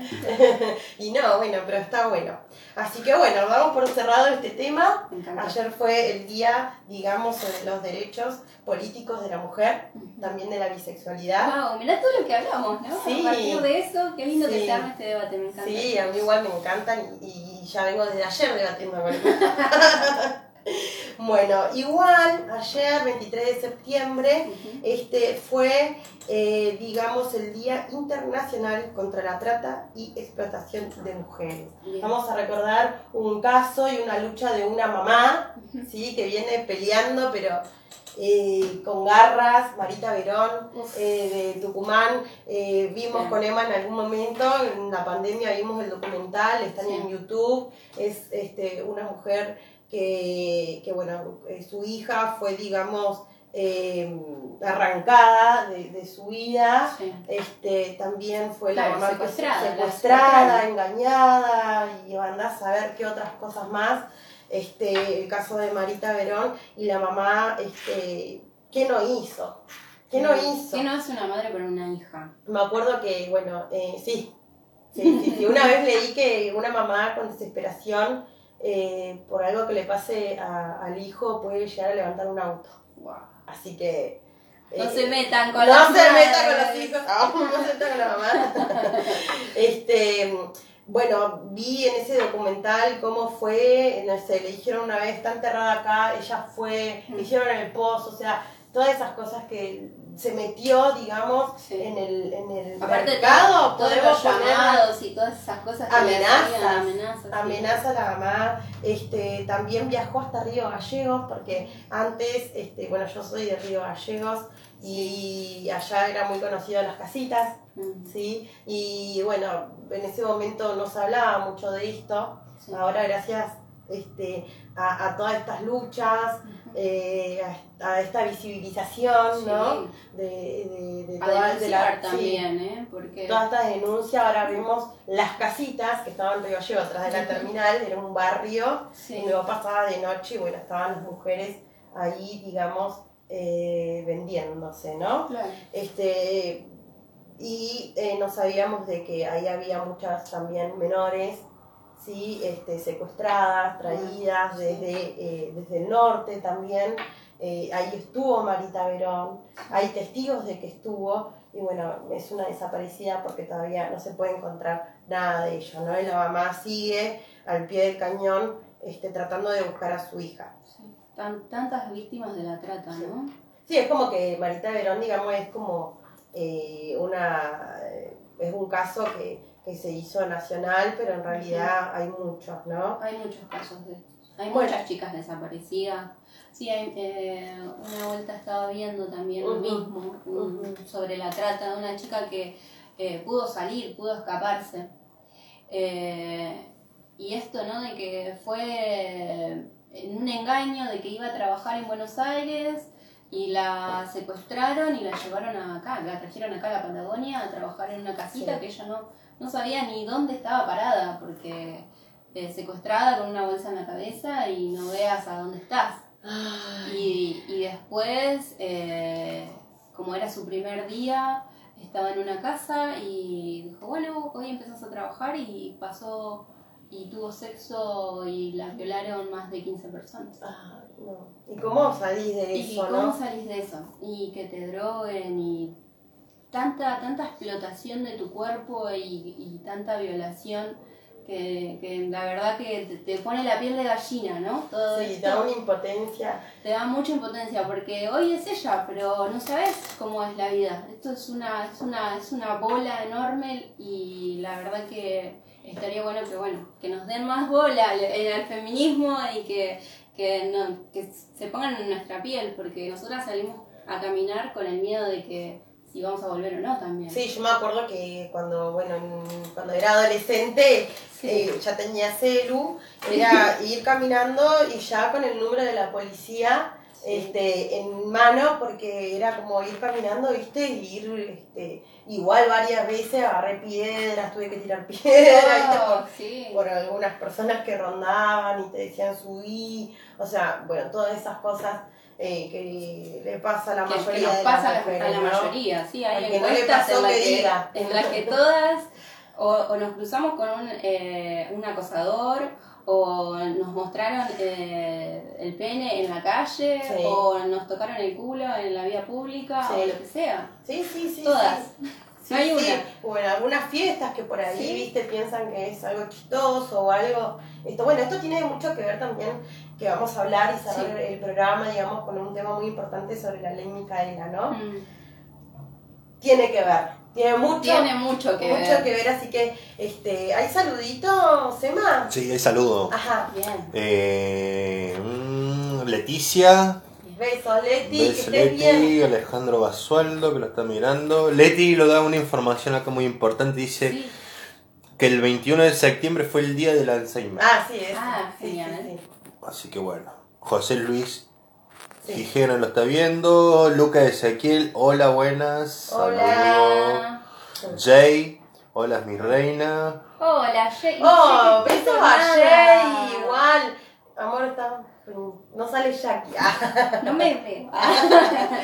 y no, bueno, pero está bueno. Así que bueno, damos por cerrado este tema. Ayer fue el día, digamos, sobre los derechos políticos de la mujer, también de la bisexualidad. Wow, mirá todo lo que hablamos, ¿no? Sí. A partir de eso, qué lindo que se arma este debate, me encanta. Sí, a mí igual me encantan y, y ya vengo desde ayer debatiendo con Bueno, igual ayer, 23 de septiembre, este fue, eh, digamos, el Día Internacional contra la Trata y Explotación de Mujeres. Bien. Vamos a recordar un caso y una lucha de una mamá, ¿sí? Que viene peleando, pero eh, con garras, Marita Verón, eh, de Tucumán. eh, vimos con Emma en algún momento, en la pandemia vimos el documental, están Sí. en YouTube. Es este, una mujer que, que, bueno, eh, su hija fue, digamos, eh, arrancada de, de su vida. Sí. Este, también fue la mamá secuestrada, engañada y andás a saber qué otras cosas más. Este, el caso de Marita Verón y la mamá, este, ¿qué no hizo? ¿Qué no hizo? ¿Qué no hace una madre con una hija? Me acuerdo que, bueno, eh, sí, sí, sí, sí. Una vez leí que una mamá con desesperación eh, por algo que le pase a- al hijo puede llegar a levantar un auto. Wow. Así que... No eh, se metan con no las se meta con los hijos, Ah, no se meta con la mamá. este, bueno, vi en ese documental cómo fue, no sé, le dijeron una vez, está enterrada acá, ella fue, le hicieron en el pozo, o sea, todas esas cosas que se metió, digamos, Sí. en el, en el Aparte mercado, todos podemos los poner llamados y todas esas cosas que Amenazas. hacían, amenazas. amenaza la mamá, este, también viajó hasta Río Gallegos, porque antes, este, bueno, yo soy de Río Gallegos y allá era muy conocido las casitas, Mm, ¿sí? Y bueno, en ese momento no se hablaba mucho de esto, sí. ahora gracias este, a, a todas estas luchas, eh, a, a esta visibilización, ¿no? De, de, de todas- de la- sí, también, ¿eh? Porque todas estas denuncias, ahora vemos las casitas que estaban Río Gallegos, atrás de la terminal, era un barrio, sí. y luego pasaba de noche y bueno, estaban las mujeres ahí, digamos, eh, vendiéndose, ¿no? Claro. Este, y eh, no sabíamos de que ahí había muchas también menores, ¿sí? este, secuestradas, traídas desde, eh, desde el norte también. Eh, ahí estuvo Marita Verón, hay testigos de que estuvo, y bueno, es una desaparecida porque todavía no se puede encontrar nada de ella, ¿no? Y la mamá sigue al pie del cañón este, tratando de buscar a su hija. Sí. Tan- tantas víctimas de la trata, ¿no? Sí, es como que Marita Verón, digamos, es como eh, una. eh, es un caso que, que se hizo nacional, pero en realidad hay muchos, ¿no? Hay muchos casos de. Hay Bueno. muchas chicas desaparecidas. Sí, hay, eh, una vuelta estaba viendo también lo mismo sobre la trata de una chica que eh, pudo salir, pudo escaparse. Eh, y esto, ¿no? De que fue en un engaño de que iba a trabajar en Buenos Aires y la secuestraron y la llevaron acá, la trajeron acá a la Patagonia a trabajar en una casita Sí. que ella no, no sabía ni dónde estaba parada porque eh, secuestrada con una bolsa en la cabeza y no veas a dónde estás. Y, y después, eh, como era su primer día, estaba en una casa y dijo, bueno, hoy empezás a trabajar y pasó y tuvo sexo y la violaron más de 15 personas. Ah, no. ¿Y cómo salís de ¿Y eso, cómo no? salís de eso? Y que te droguen y tanta, tanta explotación de tu cuerpo y, y tanta violación que, que la verdad que te, te pone la piel de gallina, ¿no? Todo Sí, esto da una impotencia. te da mucha impotencia porque hoy es ella, pero no sabes cómo es la vida. Esto es una, es una, es una bola enorme y la verdad que estaría bueno que bueno, que nos den más bola al, al feminismo y que, que, no, que se pongan en nuestra piel, porque nosotras salimos a caminar con el miedo de que si vamos a volver o no también. Sí, yo me acuerdo que cuando, bueno, en- cuando era adolescente, Sí. eh, ya tenía celu, era ir caminando y ya con el número de la policía este, en mano, porque era como ir caminando, viste, y ir, este, igual varias veces agarré piedras, tuve que tirar piedras, viste, Oh, por, sí. por algunas personas que rondaban y te decían subí, o sea, bueno, todas esas cosas eh, que le pasa a la que, que mayoría nos de pasa las a la, mujeres, a la ¿no? mayoría, sí, hay Al que no le encuestas pasó en las que en las que todas o, o nos cruzamos con un, eh, un acosador o nos mostraron eh, el pene en la calle Sí. o nos tocaron el culo en la vía pública Sí. o lo que sea. Sí, sí, sí. Todas. sí. No hay Sí, una. O en algunas fiestas que por ahí, viste, piensan que es algo chistoso o algo. Esto, bueno, esto tiene mucho que ver también, que vamos a hablar y cerrar el programa, digamos, con un tema muy importante sobre la ley Micaela, ¿no? Mm. Tiene que ver, tiene mucho, Tiene mucho que mucho ver. que ver, así que, este, ¿hay saluditos, Sema? Sí, hay saludo. Ajá, Bien. Eh, mm, Leticia, besos, Leti, que Beso, estés bien. Leti, Alejandro Basualdo que lo está mirando. Leti lo da una información acá muy importante, dice Sí. que el 21 de septiembre fue el día del Alzheimer. Ah, sí, es. Ah, sí, sí, genial. sí. Así que bueno, José Luis Sí. Gijena lo está viendo, Luca Ezequiel, hola buenas. Saludos. Hola. Jay, hola mi reina. Hola, Jay. Oh, besos a. Jay, igual. Amor, está. No sale Jackie. Ah. No me veo.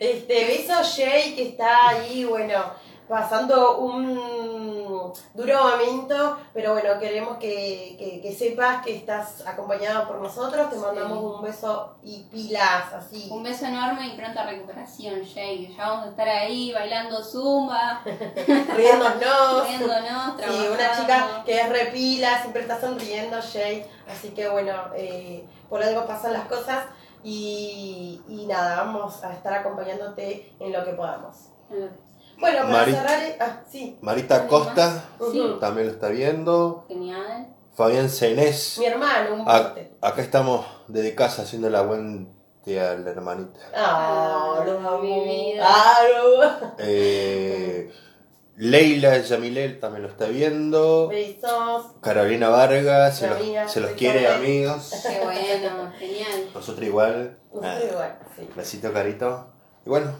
Este, beso a Jay que está ahí, bueno, pasando un duro momento, pero bueno, queremos que, que, que sepas que estás acompañado por nosotros. Te Sí. mandamos un beso y pilas, así. Un beso enorme y pronta recuperación, Jay. Ya vamos a estar ahí bailando zumba, Riéndonos. riéndonos, Sí, una chica que es repila, siempre está sonriendo, Jay. Así que bueno, eh, por algo pasan las cosas y, y nada, vamos a estar acompañándote en lo que podamos. Bueno, para Mari- cerrar. eh, Ah, sí. Marita ¿Alguien Costa? Sí. También lo está viendo. Genial. Fabián Cenés. Mi hermano, un A- acá estamos desde casa haciendo la aguante a la hermanita. Ah, mi vida. Ah, lo- Eh, Leila Yamilel también lo está viendo. Besos. Carolina Vargas, se los, se los quiere amigos. Qué bueno, genial. Nosotros igual. Nosotros Ah, igual, sí. besito carito. Y bueno,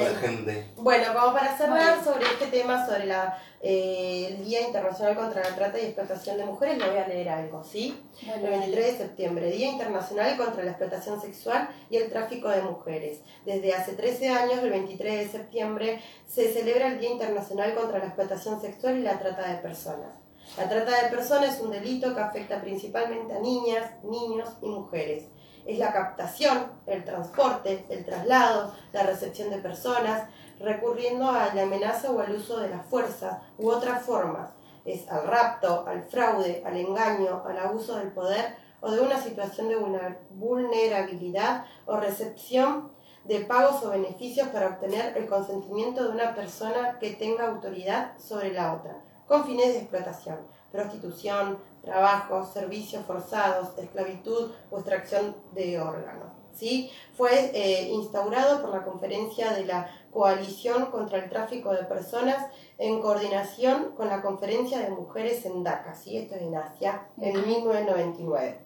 la gente. Bueno, como para cerrar sobre este tema, sobre la, eh, el Día Internacional contra la Trata y Explotación de Mujeres, le voy a leer algo, ¿sí? El Bueno, 23 de septiembre, Día Internacional contra la Explotación Sexual y el Tráfico de Mujeres. Desde hace 13 años, el 23 de septiembre, se celebra el Día Internacional contra la Explotación Sexual y la Trata de Personas. La trata de personas es un delito que afecta principalmente a niñas, niños y mujeres. Es la captación, el transporte, el traslado, la recepción de personas, recurriendo a la amenaza o al uso de la fuerza u otras formas. Es al rapto, al fraude, al engaño, al abuso del poder o de una situación de vulner- vulnerabilidad o recepción de pagos o beneficios para obtener el consentimiento de una persona que tenga autoridad sobre la otra, con fines de explotación, prostitución, trabajo, servicios forzados, esclavitud o extracción de órganos. ¿sí? Fue eh, instaurado por la Conferencia de la Coalición contra el Tráfico de Personas en coordinación con la Conferencia de Mujeres en Dhaka, ¿sí? esto es en Asia, en Ujú. 1999.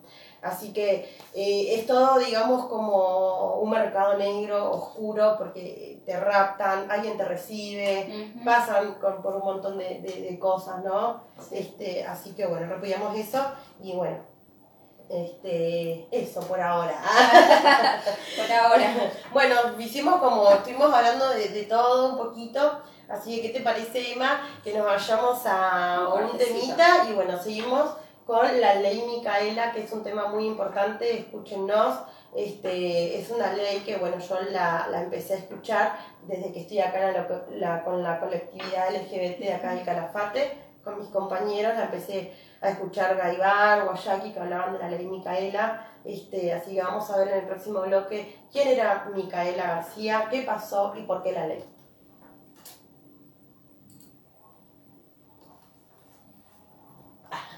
Así que eh, es todo, digamos, como un mercado negro, oscuro, porque te raptan, alguien te recibe, pasan con- por un montón de, de- de cosas, ¿no? Este, así que bueno, repudiamos eso y bueno, este, eso por ahora. Por ahora. bueno, hicimos como, estuvimos hablando de, de todo un poquito, así que ¿qué te parece, Emma? Que nos vayamos a Un temita y bueno, seguimos con la ley Micaela, que es un tema muy importante, escúchenos, Este, es una ley que bueno, yo la, la empecé a escuchar desde que estoy acá la, la- con la colectividad LGBT de acá del Calafate, con mis compañeros, la empecé a escuchar Gaibar, Guayaki, que hablaban de la ley Micaela, este, así que vamos a ver en el próximo bloque quién era Micaela García, qué pasó y por qué la ley.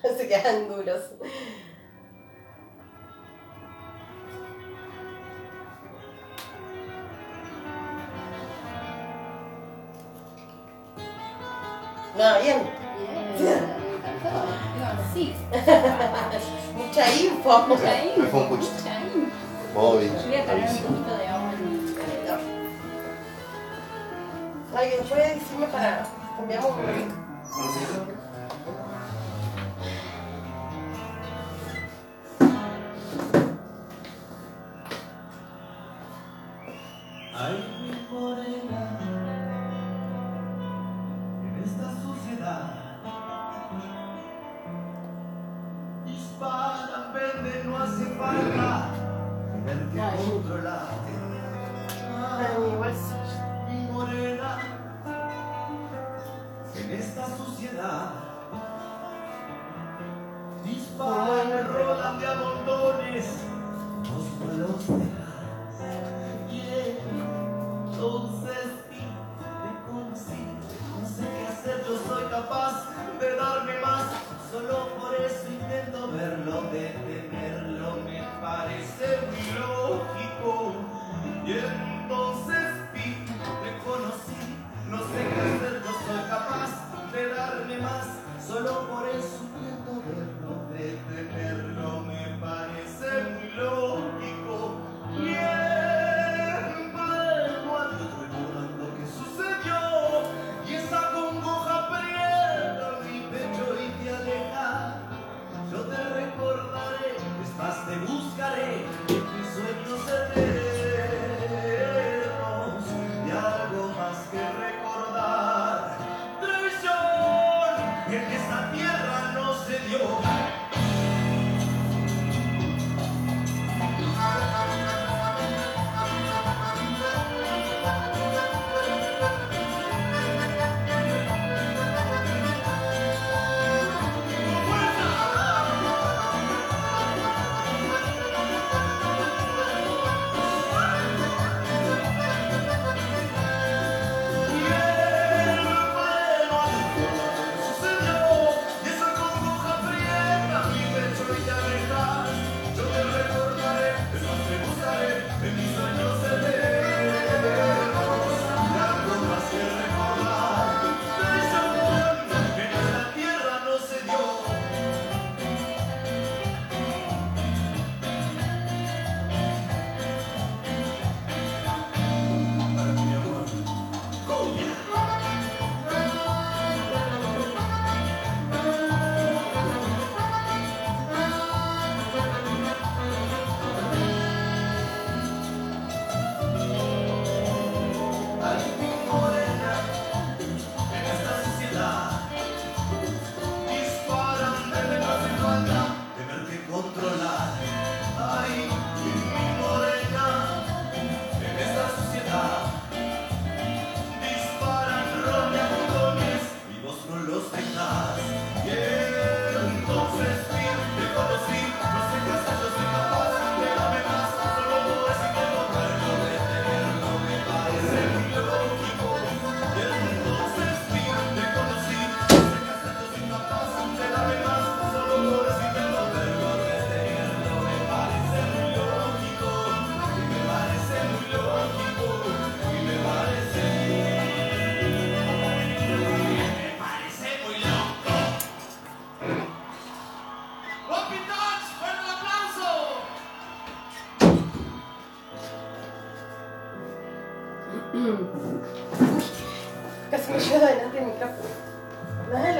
Se quedan duros. No, bien. Bien. Digo, sí. Mucha info. Mucha info, Me fue un mucha info. Voy a poner un poquito de agua en mi. ¿Alguien puede decirme para cambiamos un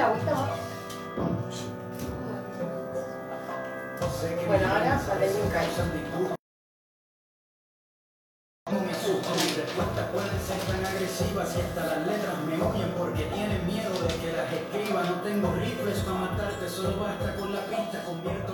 Bueno, ahora. Como me asusto, mis respuestas pueden ser tan agresivas y hasta las letras me odian porque tienen miedo de que las escriba. No tengo rifles para matarte, solo basta con la pista. Convierto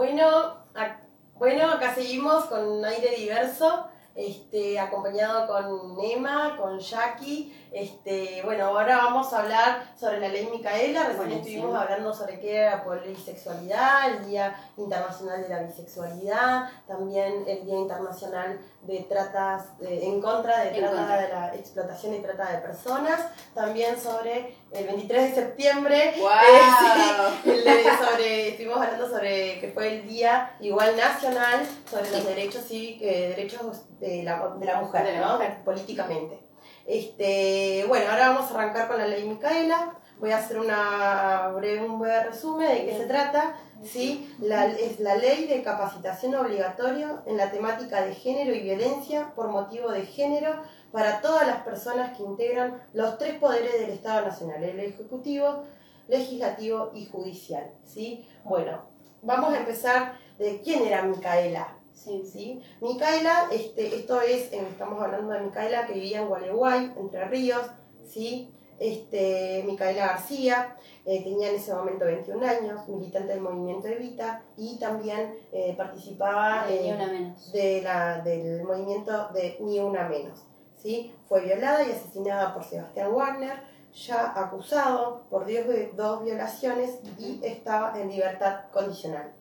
Bueno, ac- bueno, acá seguimos con un aire diverso, este, acompañado con Emma, con Jackie. Este, bueno, ahora vamos a hablar sobre la ley Micaela. Recién Buenísimo. estuvimos hablando sobre qué era polisexualidad, el Día Internacional de la Bisexualidad, también el Día Internacional de Tratas eh, en contra de En trata contra. de la explotación y trata de personas. También sobre el 23 de septiembre. ¡Wow! Eh, el de- sobre, estuvimos hablando sobre que fue el Día Igual Nacional sobre los Sí. derechos cívicos, derechos de la, de la mujer, ¿no? políticamente. Este, bueno, ahora vamos a arrancar con la ley Micaela. Voy a hacer una breve, un breve resumen de qué se trata. ¿sí? La, es la ley de capacitación obligatoria en la temática de género y violencia por motivo de género para todas las personas que integran los tres poderes del Estado Nacional, el Ejecutivo, Legislativo y Judicial. ¿sí? Bueno, vamos a empezar de quién era Micaela. Sí. ¿sí? Micaela, este, esto es, estamos hablando de Micaela que vivía en Gualeguay, Entre Ríos, ¿sí? Este, Micaela García, eh, tenía en ese momento 21 años, militante del movimiento Evita y también eh, participaba eh, de la, del movimiento de Ni Una Menos. ¿sí? Fue violada y asesinada por Sebastián Wagner, ya acusado por dos violaciones y estaba en libertad condicional.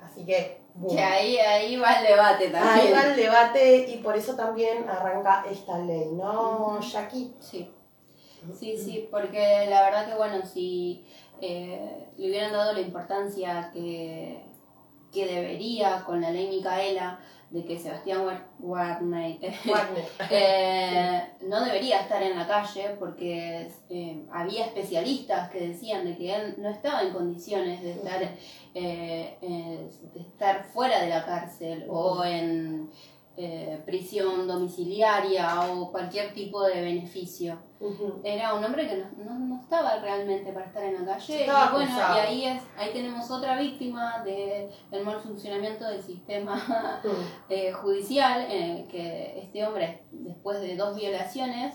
Así que, boom. Que ahí, ahí va el debate Ahí también. va el debate y por eso también arranca esta ley, ¿no. Jackie? Sí. Sí, sí, porque la verdad que bueno, si eh, le hubieran dado la importancia que, que debería con la ley Micaela de que Sebastián War- Warney eh, no debería estar en la calle porque eh, había especialistas que decían de que él no estaba en condiciones de estar, eh, eh, de estar fuera de la cárcel o en eh, prisión domiciliaria o cualquier tipo de beneficio. Era un hombre que no, no- no estaba realmente para estar en la calle. Y bueno, y ahí es, ahí tenemos otra víctima del mal funcionamiento del sistema eh, judicial, eh, que este hombre, después de dos violaciones,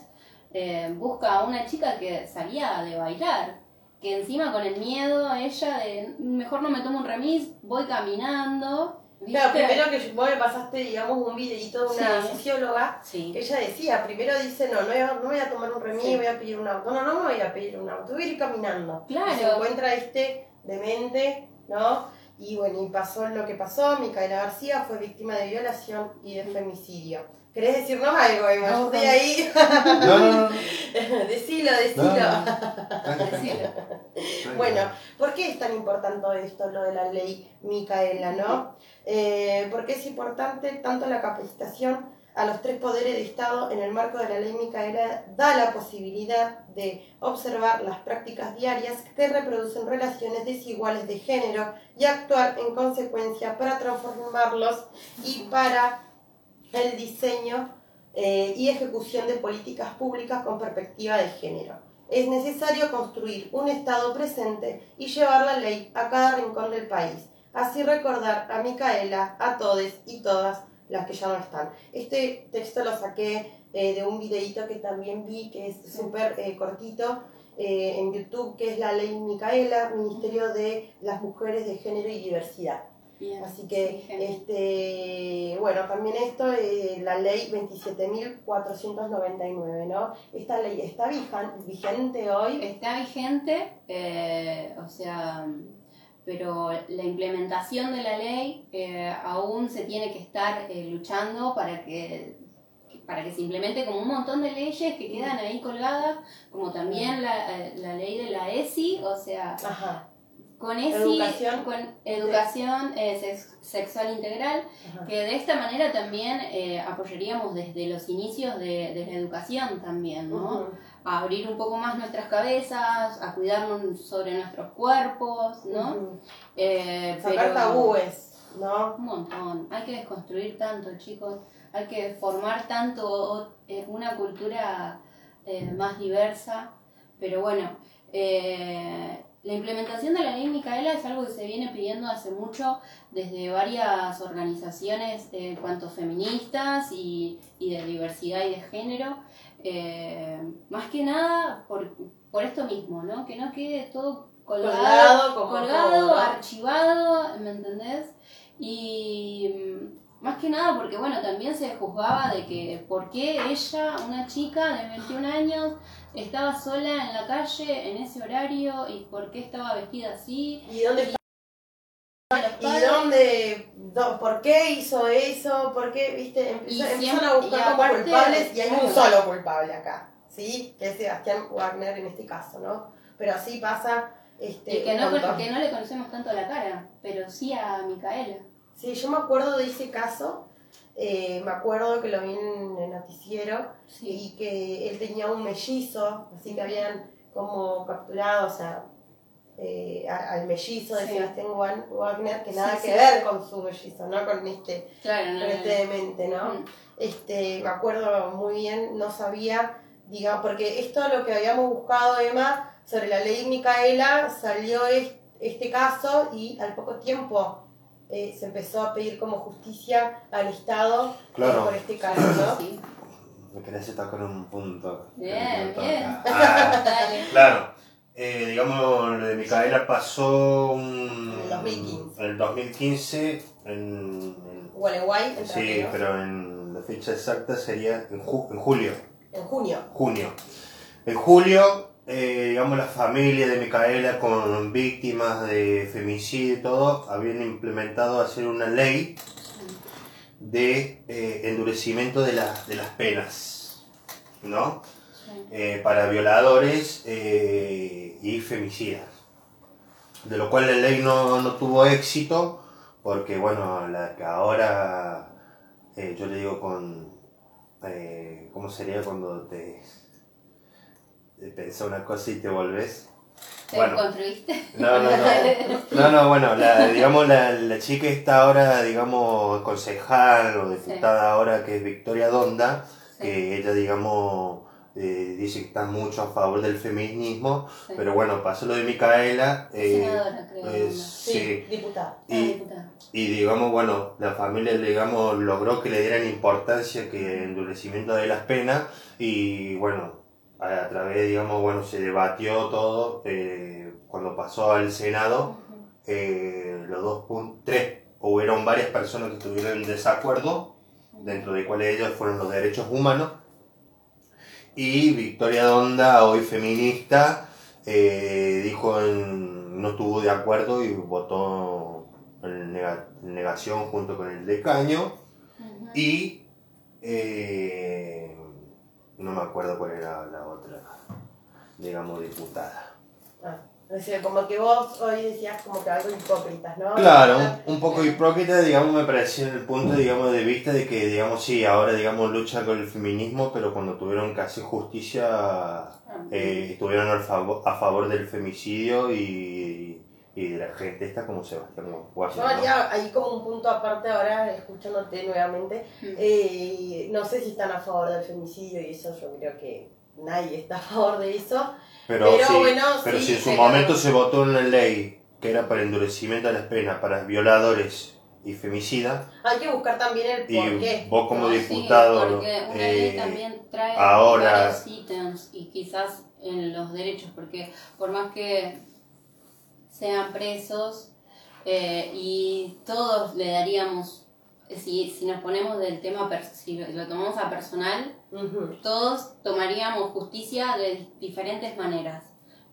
busca a una chica que salía de bailar. Que encima con el miedo ella de mejor no me tomo un remis, voy caminando. Claro, primero que vos me pasaste, digamos, un videito de una Sí. socióloga Sí. ella decía, primero dice, no, no, voy a- no voy a tomar un remis, Sí. voy a pedir un auto. No, no, no me voy a pedir un auto, voy a ir caminando. Claro. Y se encuentra este demente, ¿no? Y bueno, y pasó lo que pasó, Micaela García fue víctima de violación y de femicidio. ¿Querés decirnos algo, Emma? No, Yo estoy no. ahí. No, no, no. decilo, decilo. no. Decilo. Bueno, ¿por qué es tan importante esto, lo de la ley Micaela, no? Eh, porque es importante tanto la capacitación a los tres poderes de Estado en el marco de la ley Micaela da la posibilidad de observar las prácticas diarias que reproducen relaciones desiguales de género y actuar en consecuencia para transformarlos y para el diseño eh, y ejecución de políticas públicas con perspectiva de género. Es necesario construir un Estado presente y llevar la ley a cada rincón del país. Así recordar a Micaela, a todes y todas las que ya no están. Este texto lo saqué eh, de un videíto que también vi, que es súper eh, cortito, en YouTube, que es la ley Micaela, Ministerio de las Mujeres de Género y Diversidad. Bien. Así que, Sí, este, bueno, también esto, eh, la ley 27.499, ¿no? Esta ley está vigente hoy. Está vigente, eh, o sea, pero la implementación de la ley eh, aún se tiene que estar eh, luchando para que para que se implemente como un montón de leyes que quedan ahí colgadas, como también la, eh, la ley de la ESI, o sea, Ajá, con ESI, Educación. con educación eh, sex- sexual integral, ajá. que de esta manera también eh, apoyaríamos desde los inicios de, de la educación también, ¿no? A abrir un poco más nuestras cabezas, a cuidarnos sobre nuestros cuerpos, ¿no? Eh, Sacar pero- tabúes, ¿no? Un montón. Hay que desconstruir tanto, chicos. Hay que formar tanto una cultura más diversa. Pero bueno, eh, la implementación de la ley Micaela es algo que se viene pidiendo hace mucho desde varias organizaciones, eh, cuanto feministas y, y de diversidad y de género. Eh, más que nada por, por esto mismo, ¿no? Que no quede todo colgado, Colgado, como colgado, todo. archivado, ¿me entendés? Y mm, más que nada porque, bueno, también se juzgaba de que por qué ella, una chica de 21 años, estaba sola en la calle en ese horario y por qué estaba vestida así. ¿Y dónde ¿Y dónde? do- ¿Por qué hizo eso? ¿Por qué? ¿Viste? Empezó- empezaron a buscar como culpables y hay un solo culpable acá, ¿sí? Que es Sebastián Wagner en este caso, ¿no? Pero así pasa. Este, Y que no, que no le conocemos tanto la cara, pero sí a Micaela. Sí, yo me acuerdo de ese caso. Eh, me acuerdo que lo vi en el noticiero Sí. y que él tenía un mellizo, así que habían como capturado, o sea, eh, al mellizo de Sí. Sebastián Wagner, que nada sí, que ver con su mellizo, ¿no? Con este, Claro, no, con este demente, ¿no? Mm. Este, me acuerdo muy bien, no sabía, digamos, porque esto lo que habíamos buscado, Emma, sobre la ley Micaela, salió es- este caso y al poco tiempo eh, se empezó a pedir como justicia al Estado Claro. por este caso, ¿no? Sí. Me querés tocar un punto. Bien, bien. Ah, claro. Eh, digamos, lo de Micaela pasó un- En el 2015. en el 2015, en, en- Gualeguay, en sí, pero en la fecha exacta sería en, ju- en julio. en junio. junio. En julio, eh, digamos, la familia de Micaela con víctimas de femicidio y todo, habían implementado hacer una ley de eh, endurecimiento de, las de las penas, ¿no? Eh, para violadores y femicidas. De lo cual la ley no, no tuvo éxito, porque bueno, la que ahora yo le digo con... ¿Cómo sería cuando te pensás una cosa y te volvés? ¿Te Bueno. construiste? No, no, no. No, no, bueno, la, digamos, la, la chica está ahora, digamos, concejal o diputada ahora, que es Victoria Donda, Sí. que ella, digamos, eh, dice que está mucho a favor del feminismo, Sí. pero bueno, pasó lo de Micaela. eh, Senadora, creo. eh, sí, diputada. Ah, y, diputada. y digamos, bueno, la familia, digamos, logró que le dieran importancia que el endurecimiento de las penas y bueno, a, través, digamos, bueno, se debatió todo eh, cuando pasó al Senado, eh, los dos puntos, tres, hubieron varias personas que estuvieron en desacuerdo, dentro de cuáles ellos fueron los derechos humanos, y Victoria Donda, hoy feminista, eh, dijo en- no estuvo de acuerdo y votó en nega- negación junto con el decaño y eh, no me acuerdo cuál era la otra, digamos, diputada. Ah, o sea, como que vos hoy decías como que algo hipócritas, ¿no? Claro, un, un poco hipócrita, digamos, me pareció en el punto, digamos, de vista de que, digamos, sí, ahora, digamos, lucha con el feminismo, pero cuando tuvieron hacer justicia, Ah, eh, estuvieron al favor, a favor del femicidio y, y de la gente esta como Sebastián Wagner. Yo ¿no? haría ahí como un punto aparte ahora, escuchándote nuevamente. Mm. Eh, no sé si están a favor del femicidio y eso yo creo que nadie está a favor de eso. Pero, Pero sí, bueno, pero sí, si en su pero- momento se votó una ley que era para endurecimiento de las penas para violadores y femicidas, Hay que buscar también el y por qué. vos como No, sí, diputado... porque una ley eh, también trae ahora- y quizás en los derechos, porque por más que sean presos eh, y todos le daríamos, si, si nos ponemos del tema, si lo, tomamos a personal, todos tomaríamos justicia de diferentes maneras.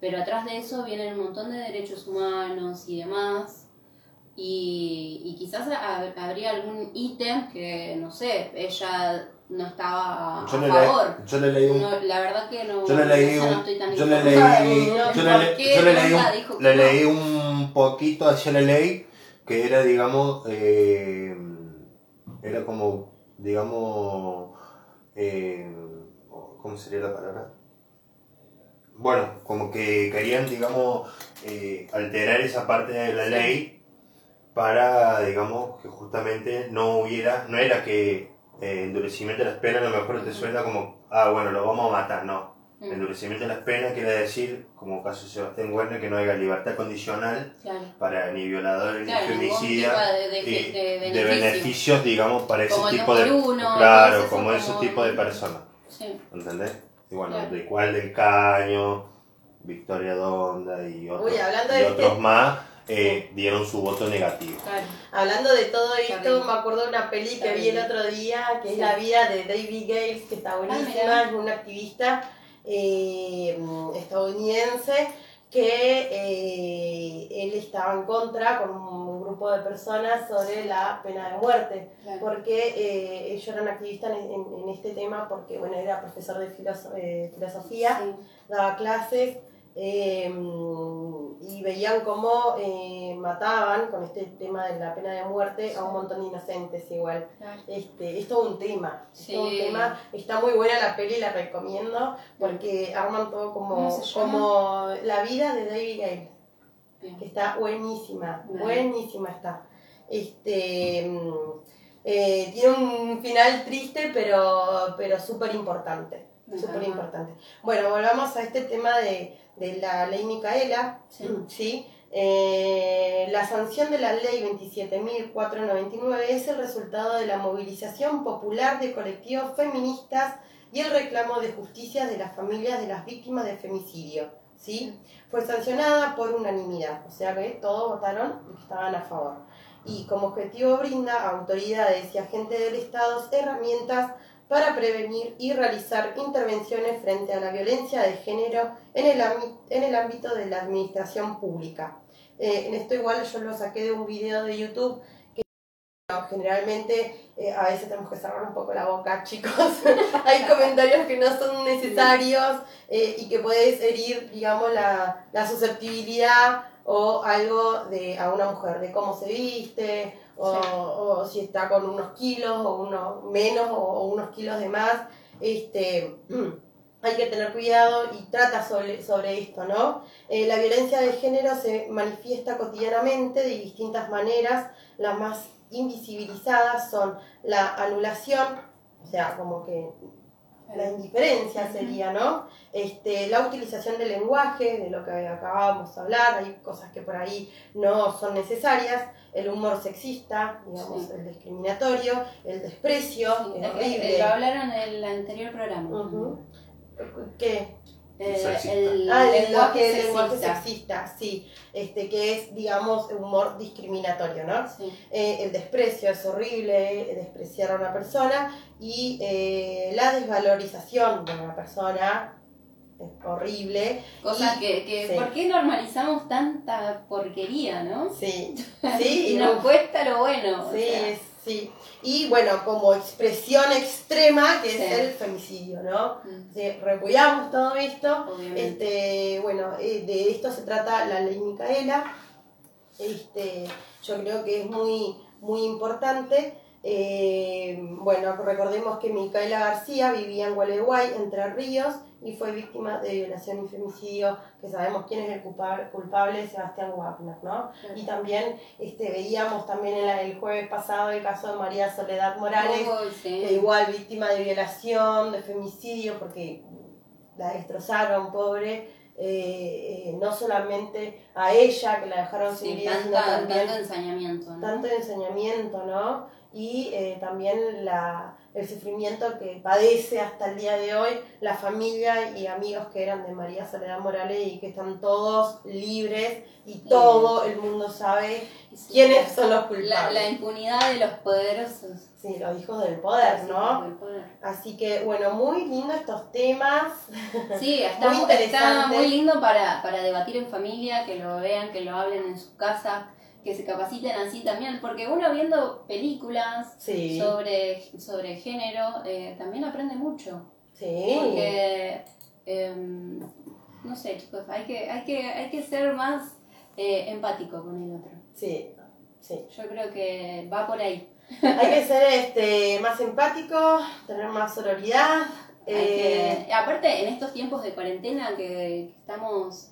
Pero atrás de eso vienen un montón de derechos humanos y demás. Y, y quizás ha- habría algún ítem que, no sé, ella no estaba a yo, le favor. leí, yo le leí un No, la verdad que no, Yo le leí un, yo le leí, yo le, ¿por le- yo le leí un, le leí un poquito hacia la ley que era, digamos, eh, era como, digamos, eh, ¿cómo sería la palabra? Bueno, como que querían, digamos, eh, alterar esa parte de la ley para, digamos, que justamente no hubiera, no era que eh, endurecimiento de las penas a lo mejor te suena como, ah, bueno, lo vamos a matar, no. Mm, Endurecimiento de las penas quiere decir, como caso de Sebastián Werner, que no haya libertad condicional claro. para ni violadores Claro, ni femicida de, de- y de de beneficio. beneficios, digamos, para ese Como tipo de... uno, claro, como ese como- tipo de personas. Sí. ¿entendés? Y bueno, Claro. de cuál del Caño, Victoria Donda y otros, Uy, y otros este- más eh, dieron su voto negativo. Claro. Hablando de todo esto, me acuerdo de una peli que vi el otro día, que es. La vida de David Gales, que está buenísima, mira. es un activista eh, estadounidense que eh, él estaba en contra con un grupo de personas sobre la pena de muerte, Claro. porque eh, ellos eran activistas en, en- en este tema porque, bueno, era profesor de filoso- eh, filosofía Sí. daba clases eh, y veían cómo eh, mataban con este tema de la pena de muerte a un montón de inocentes igual. Este, es todo un tema, es todo un tema. Está muy buena la peli, la recomiendo porque arman todo como, como la vida de David Gale, Bien. que está buenísima, buenísima está. Este, mm, eh, tiene un final triste pero, pero súper importante. Súper importante. Bueno, volvamos a este tema de, de la ley Micaela. Sí. ¿sí? Eh, la sanción de la ley 27.499 es el resultado de la movilización popular de colectivos feministas y el reclamo de justicia de las familias de las víctimas de femicidio. ¿sí? Fue sancionada por unanimidad, o sea que todos votaron y estaban a favor. Y como objetivo brinda a autoridades y agentes del Estado herramientas para prevenir y realizar intervenciones frente a la violencia de género en el, en el ámbito de la administración pública. Eh, en esto igual yo lo saqué de un video de YouTube que generalmente eh, a veces tenemos que cerrar un poco la boca, chicos. Hay comentarios que no son necesarios eh, y que puedes herir, digamos, la, la susceptibilidad o algo de a una mujer, de cómo se viste, o, Sí. o si está con unos kilos o unos menos o, o unos kilos de más. Este, hay que tener cuidado y trata sobre, sobre esto, ¿no? Eh, la violencia de género se manifiesta cotidianamente de distintas maneras. Las más invisibilizadas son la anulación, o sea, como que la indiferencia sería, ¿no? Este, la utilización del lenguaje, de lo que acabábamos de hablar, hay cosas que por ahí no son necesarias, el humor sexista, digamos, Sí. el discriminatorio, el desprecio, Sí, lo hablaron en el anterior programa. ¿Qué? Eh, Sexista. el Ah, el lenguaje el lenguaje sexista. sexista, sí, este, que es, digamos, humor discriminatorio, ¿no? Sí. Eh, el desprecio es horrible, eh, despreciar a una persona y eh, la desvalorización de una persona es horrible. Cosas Y- que, que sí. ¿por qué normalizamos tanta porquería, no? Sí, sí, y y nos no- cuesta lo bueno. o sí, sea, es- sí. Y bueno, como expresión extrema, que Sí. es el femicidio, ¿no? mm, Sí, repudiamos todo esto. obviamente. Este, bueno, eh, de esto se trata la ley Micaela. Este, yo creo que es muy, muy importante. Eh, bueno, recordemos que Micaela García vivía en Gualeguay, Entre Ríos, y fue víctima de violación y femicidio, que sabemos quién es el culpable, culpable Sebastián Wagner, ¿no? Y también este, veíamos también en la- el jueves pasado el caso de María Soledad Morales, sí. que igual víctima de violación, de femicidio, porque la destrozaron, pobre, eh, eh, no solamente a ella, que la dejaron sin Sí, vida, sino también tanto ensañamiento. ¿no? tanto enseñamiento, ¿no? Y eh, también la, el sufrimiento que padece hasta el día de hoy la familia y amigos que eran de María Soledad Morales y que están todos libres y todo el mundo sabe quiénes son los la, culpables. la impunidad de los poderosos. Sí, los hijos del poder, ¿no? Del poder. Así que, bueno, muy lindo estos temas. Sí, está Muy está muy lindo para, para debatir en familia, que lo vean, que lo hablen en sus casas, que se capaciten así también, porque uno viendo películas Sí, sobre, sobre género eh, también aprende mucho, sí. porque em, no sé chicos, hay que, hay que, hay que ser más eh, empático con el otro. Sí, sí. Yo creo que va por ahí. Hay que ser este, más empático, tener más sororidad. Eh, que- aparte, en estos tiempos de cuarentena que, estamos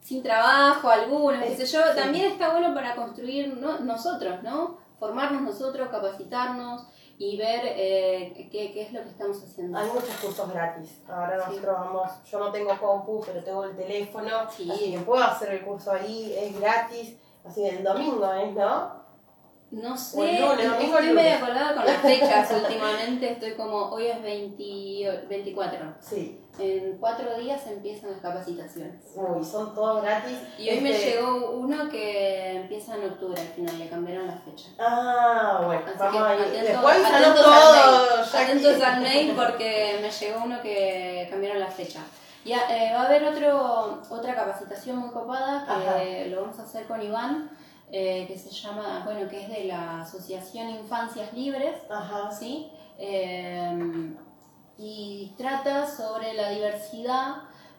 sin trabajo algunos, qué sé yo, Sí. también está bueno para construir ¿no? nosotros, ¿no? Formarnos nosotros, capacitarnos y ver eh, qué, qué es lo que estamos haciendo. Hay muchos cursos gratis. Ahora Sí. nosotros vamos, yo no tengo compu, pero tengo el teléfono, Sí. así que puedo hacer el curso ahí, es gratis. Así que el domingo es, ¿no? No sé, domingo, estoy medio colgada con las fechas últimamente. Estoy como, hoy es 20 24. Sí. En cuatro días empiezan las capacitaciones. Uy, son todos gratis. Y hoy me Este, llegó uno que empieza en octubre al final, le cambiaron la fecha. Ah, bueno, Así vamos que a ir. Después atentos todo, al mail, atentos al mail porque me llegó uno que cambiaron la fecha. Y eh, va a haber otro, otra capacitación muy copada que Ajá. lo vamos a hacer con Iván, eh, que se llama, bueno, que es de la Asociación Infancias Libres, Ajá. ¿sí? Eh, y trata sobre la diversidad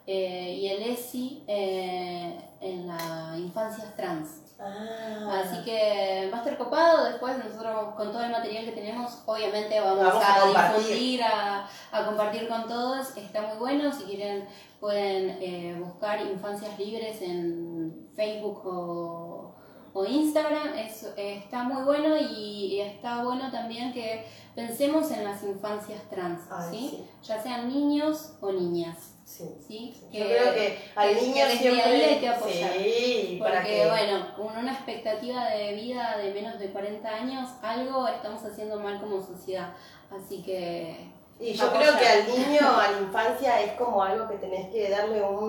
eh, y el ESI eh, en las infancias trans. Ah. Así que va a estar copado. Después nosotros con todo el material que tenemos, obviamente vamos, Vamos a a, difundir, a, a compartir con todos. Está muy bueno. Si quieren pueden eh, buscar Infancias Libres en Facebook o, o Instagram. Es, está muy bueno y, está bueno también que pensemos en las infancias trans, Ay, ¿sí? sí. ya sean niños o niñas. Sí. ¿sí? Yo creo que al que- niño que desde siempre ahí hay que apoyar. Sí, Porque, que bueno, con una expectativa de vida de menos de 40 años, algo estamos haciendo mal como sociedad. Así que. Y yo apoyar. creo que al niño, a la infancia, es como algo que tenés que darle un,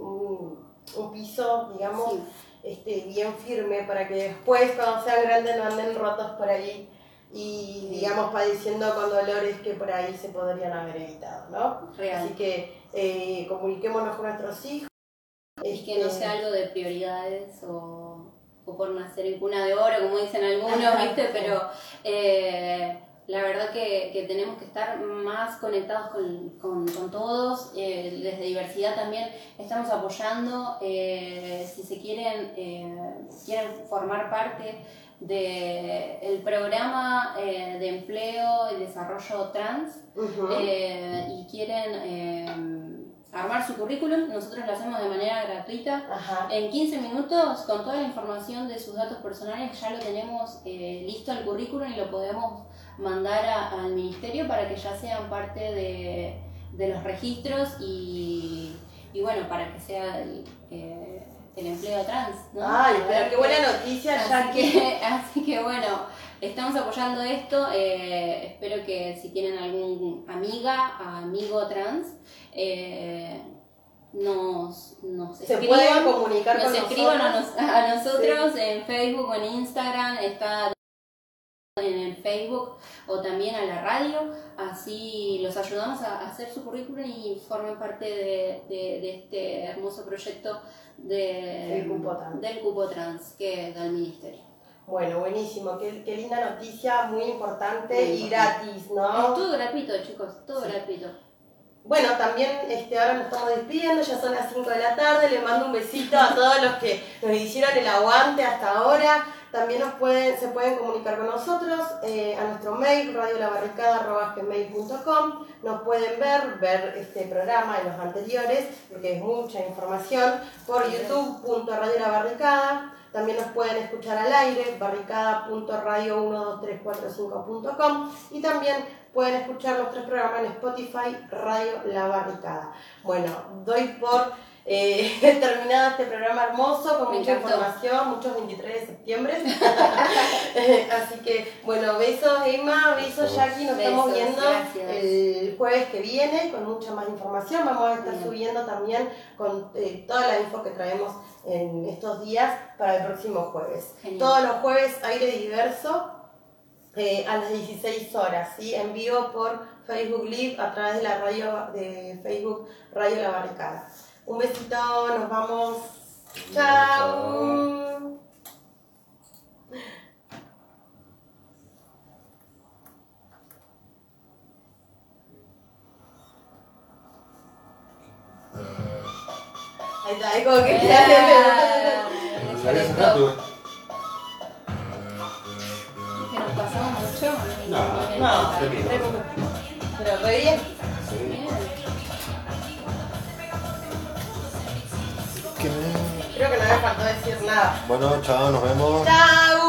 un, un piso, digamos, Sí. Este, bien firme para que después, cuando sean grandes, no anden rotos por ahí y, digamos, padeciendo con dolores que por ahí se podrían haber evitado, ¿no? Real. Así que eh, comuniquémonos con nuestros hijos. Y que no Este, sea algo de prioridades o, o por nacer en cuna de oro, como dicen algunos, ¿viste? Pero eh, la verdad que, que tenemos que estar más conectados con, con- con todos. eh, desde diversidad también estamos apoyando. eh, si se quieren, eh, quieren formar parte del programa eh, de empleo y desarrollo trans, eh, y quieren eh, armar su currículum, nosotros lo hacemos de manera gratuita. Ajá. En 15 minutos, con toda la información de sus datos personales, ya lo tenemos eh, listo el currículum y lo podemos mandar a- al ministerio para que ya sean parte de, de los registros y, y bueno, para que sea el, eh, el empleo trans. ¿no? Ay, pero qué buena noticia, Así que, así que bueno, estamos apoyando esto. eh, espero que si tienen algún amiga, amigo trans, eh, nos, nos Se escriban, pueden comunicar nos con escriban a, nosotros. nos- a nosotros en Facebook o en Instagram. Está en el Facebook o también a la radio, así los ayudamos a hacer su currículum y formen parte de, de- de este hermoso proyecto de, El cupo trans. del cupo trans que da el ministerio. Bueno, buenísimo, qué, qué linda noticia, muy importante Muy y importante. gratis, Es ¿no? todo gratuito, chicos, todo Sí. gratuito. Bueno, también este, ahora nos estamos despidiendo, ya son las 5 de la tarde, les mando un besito a todos los que nos hicieron el aguante hasta ahora. También nos pueden, se pueden comunicar con nosotros eh, a nuestro mail, radiolabarricada.com. Nos pueden ver, ver este programa y los anteriores, porque es mucha información, por youtube.radiolabarricada. También nos pueden escuchar al aire, barricada.radio12345.com y también pueden escuchar los tres programas en Spotify, Radio La Barricada. Bueno, doy por eh, terminado este programa hermoso con Me mucha encantó. información, muchos 23 de septiembre. Así que, bueno, besos Emma, besos Jackie, nos estamos viendo gracias. el jueves que viene con mucha más información. Vamos a estar Bien. subiendo también con eh, toda la info que traemos en estos días para el próximo jueves. Genial. Todos los jueves aire diverso eh, a las 16 horas, ¿sí? en vivo por Facebook Live a través de la radio de Facebook Radio La Barricada. Un besito, nos vamos. Chao. Ahí está, es como que nos pasamos mucho. No. No, Está bien. pero re bien. Sí. me faltó decir nada. Bueno, chao, nos vemos. Chao.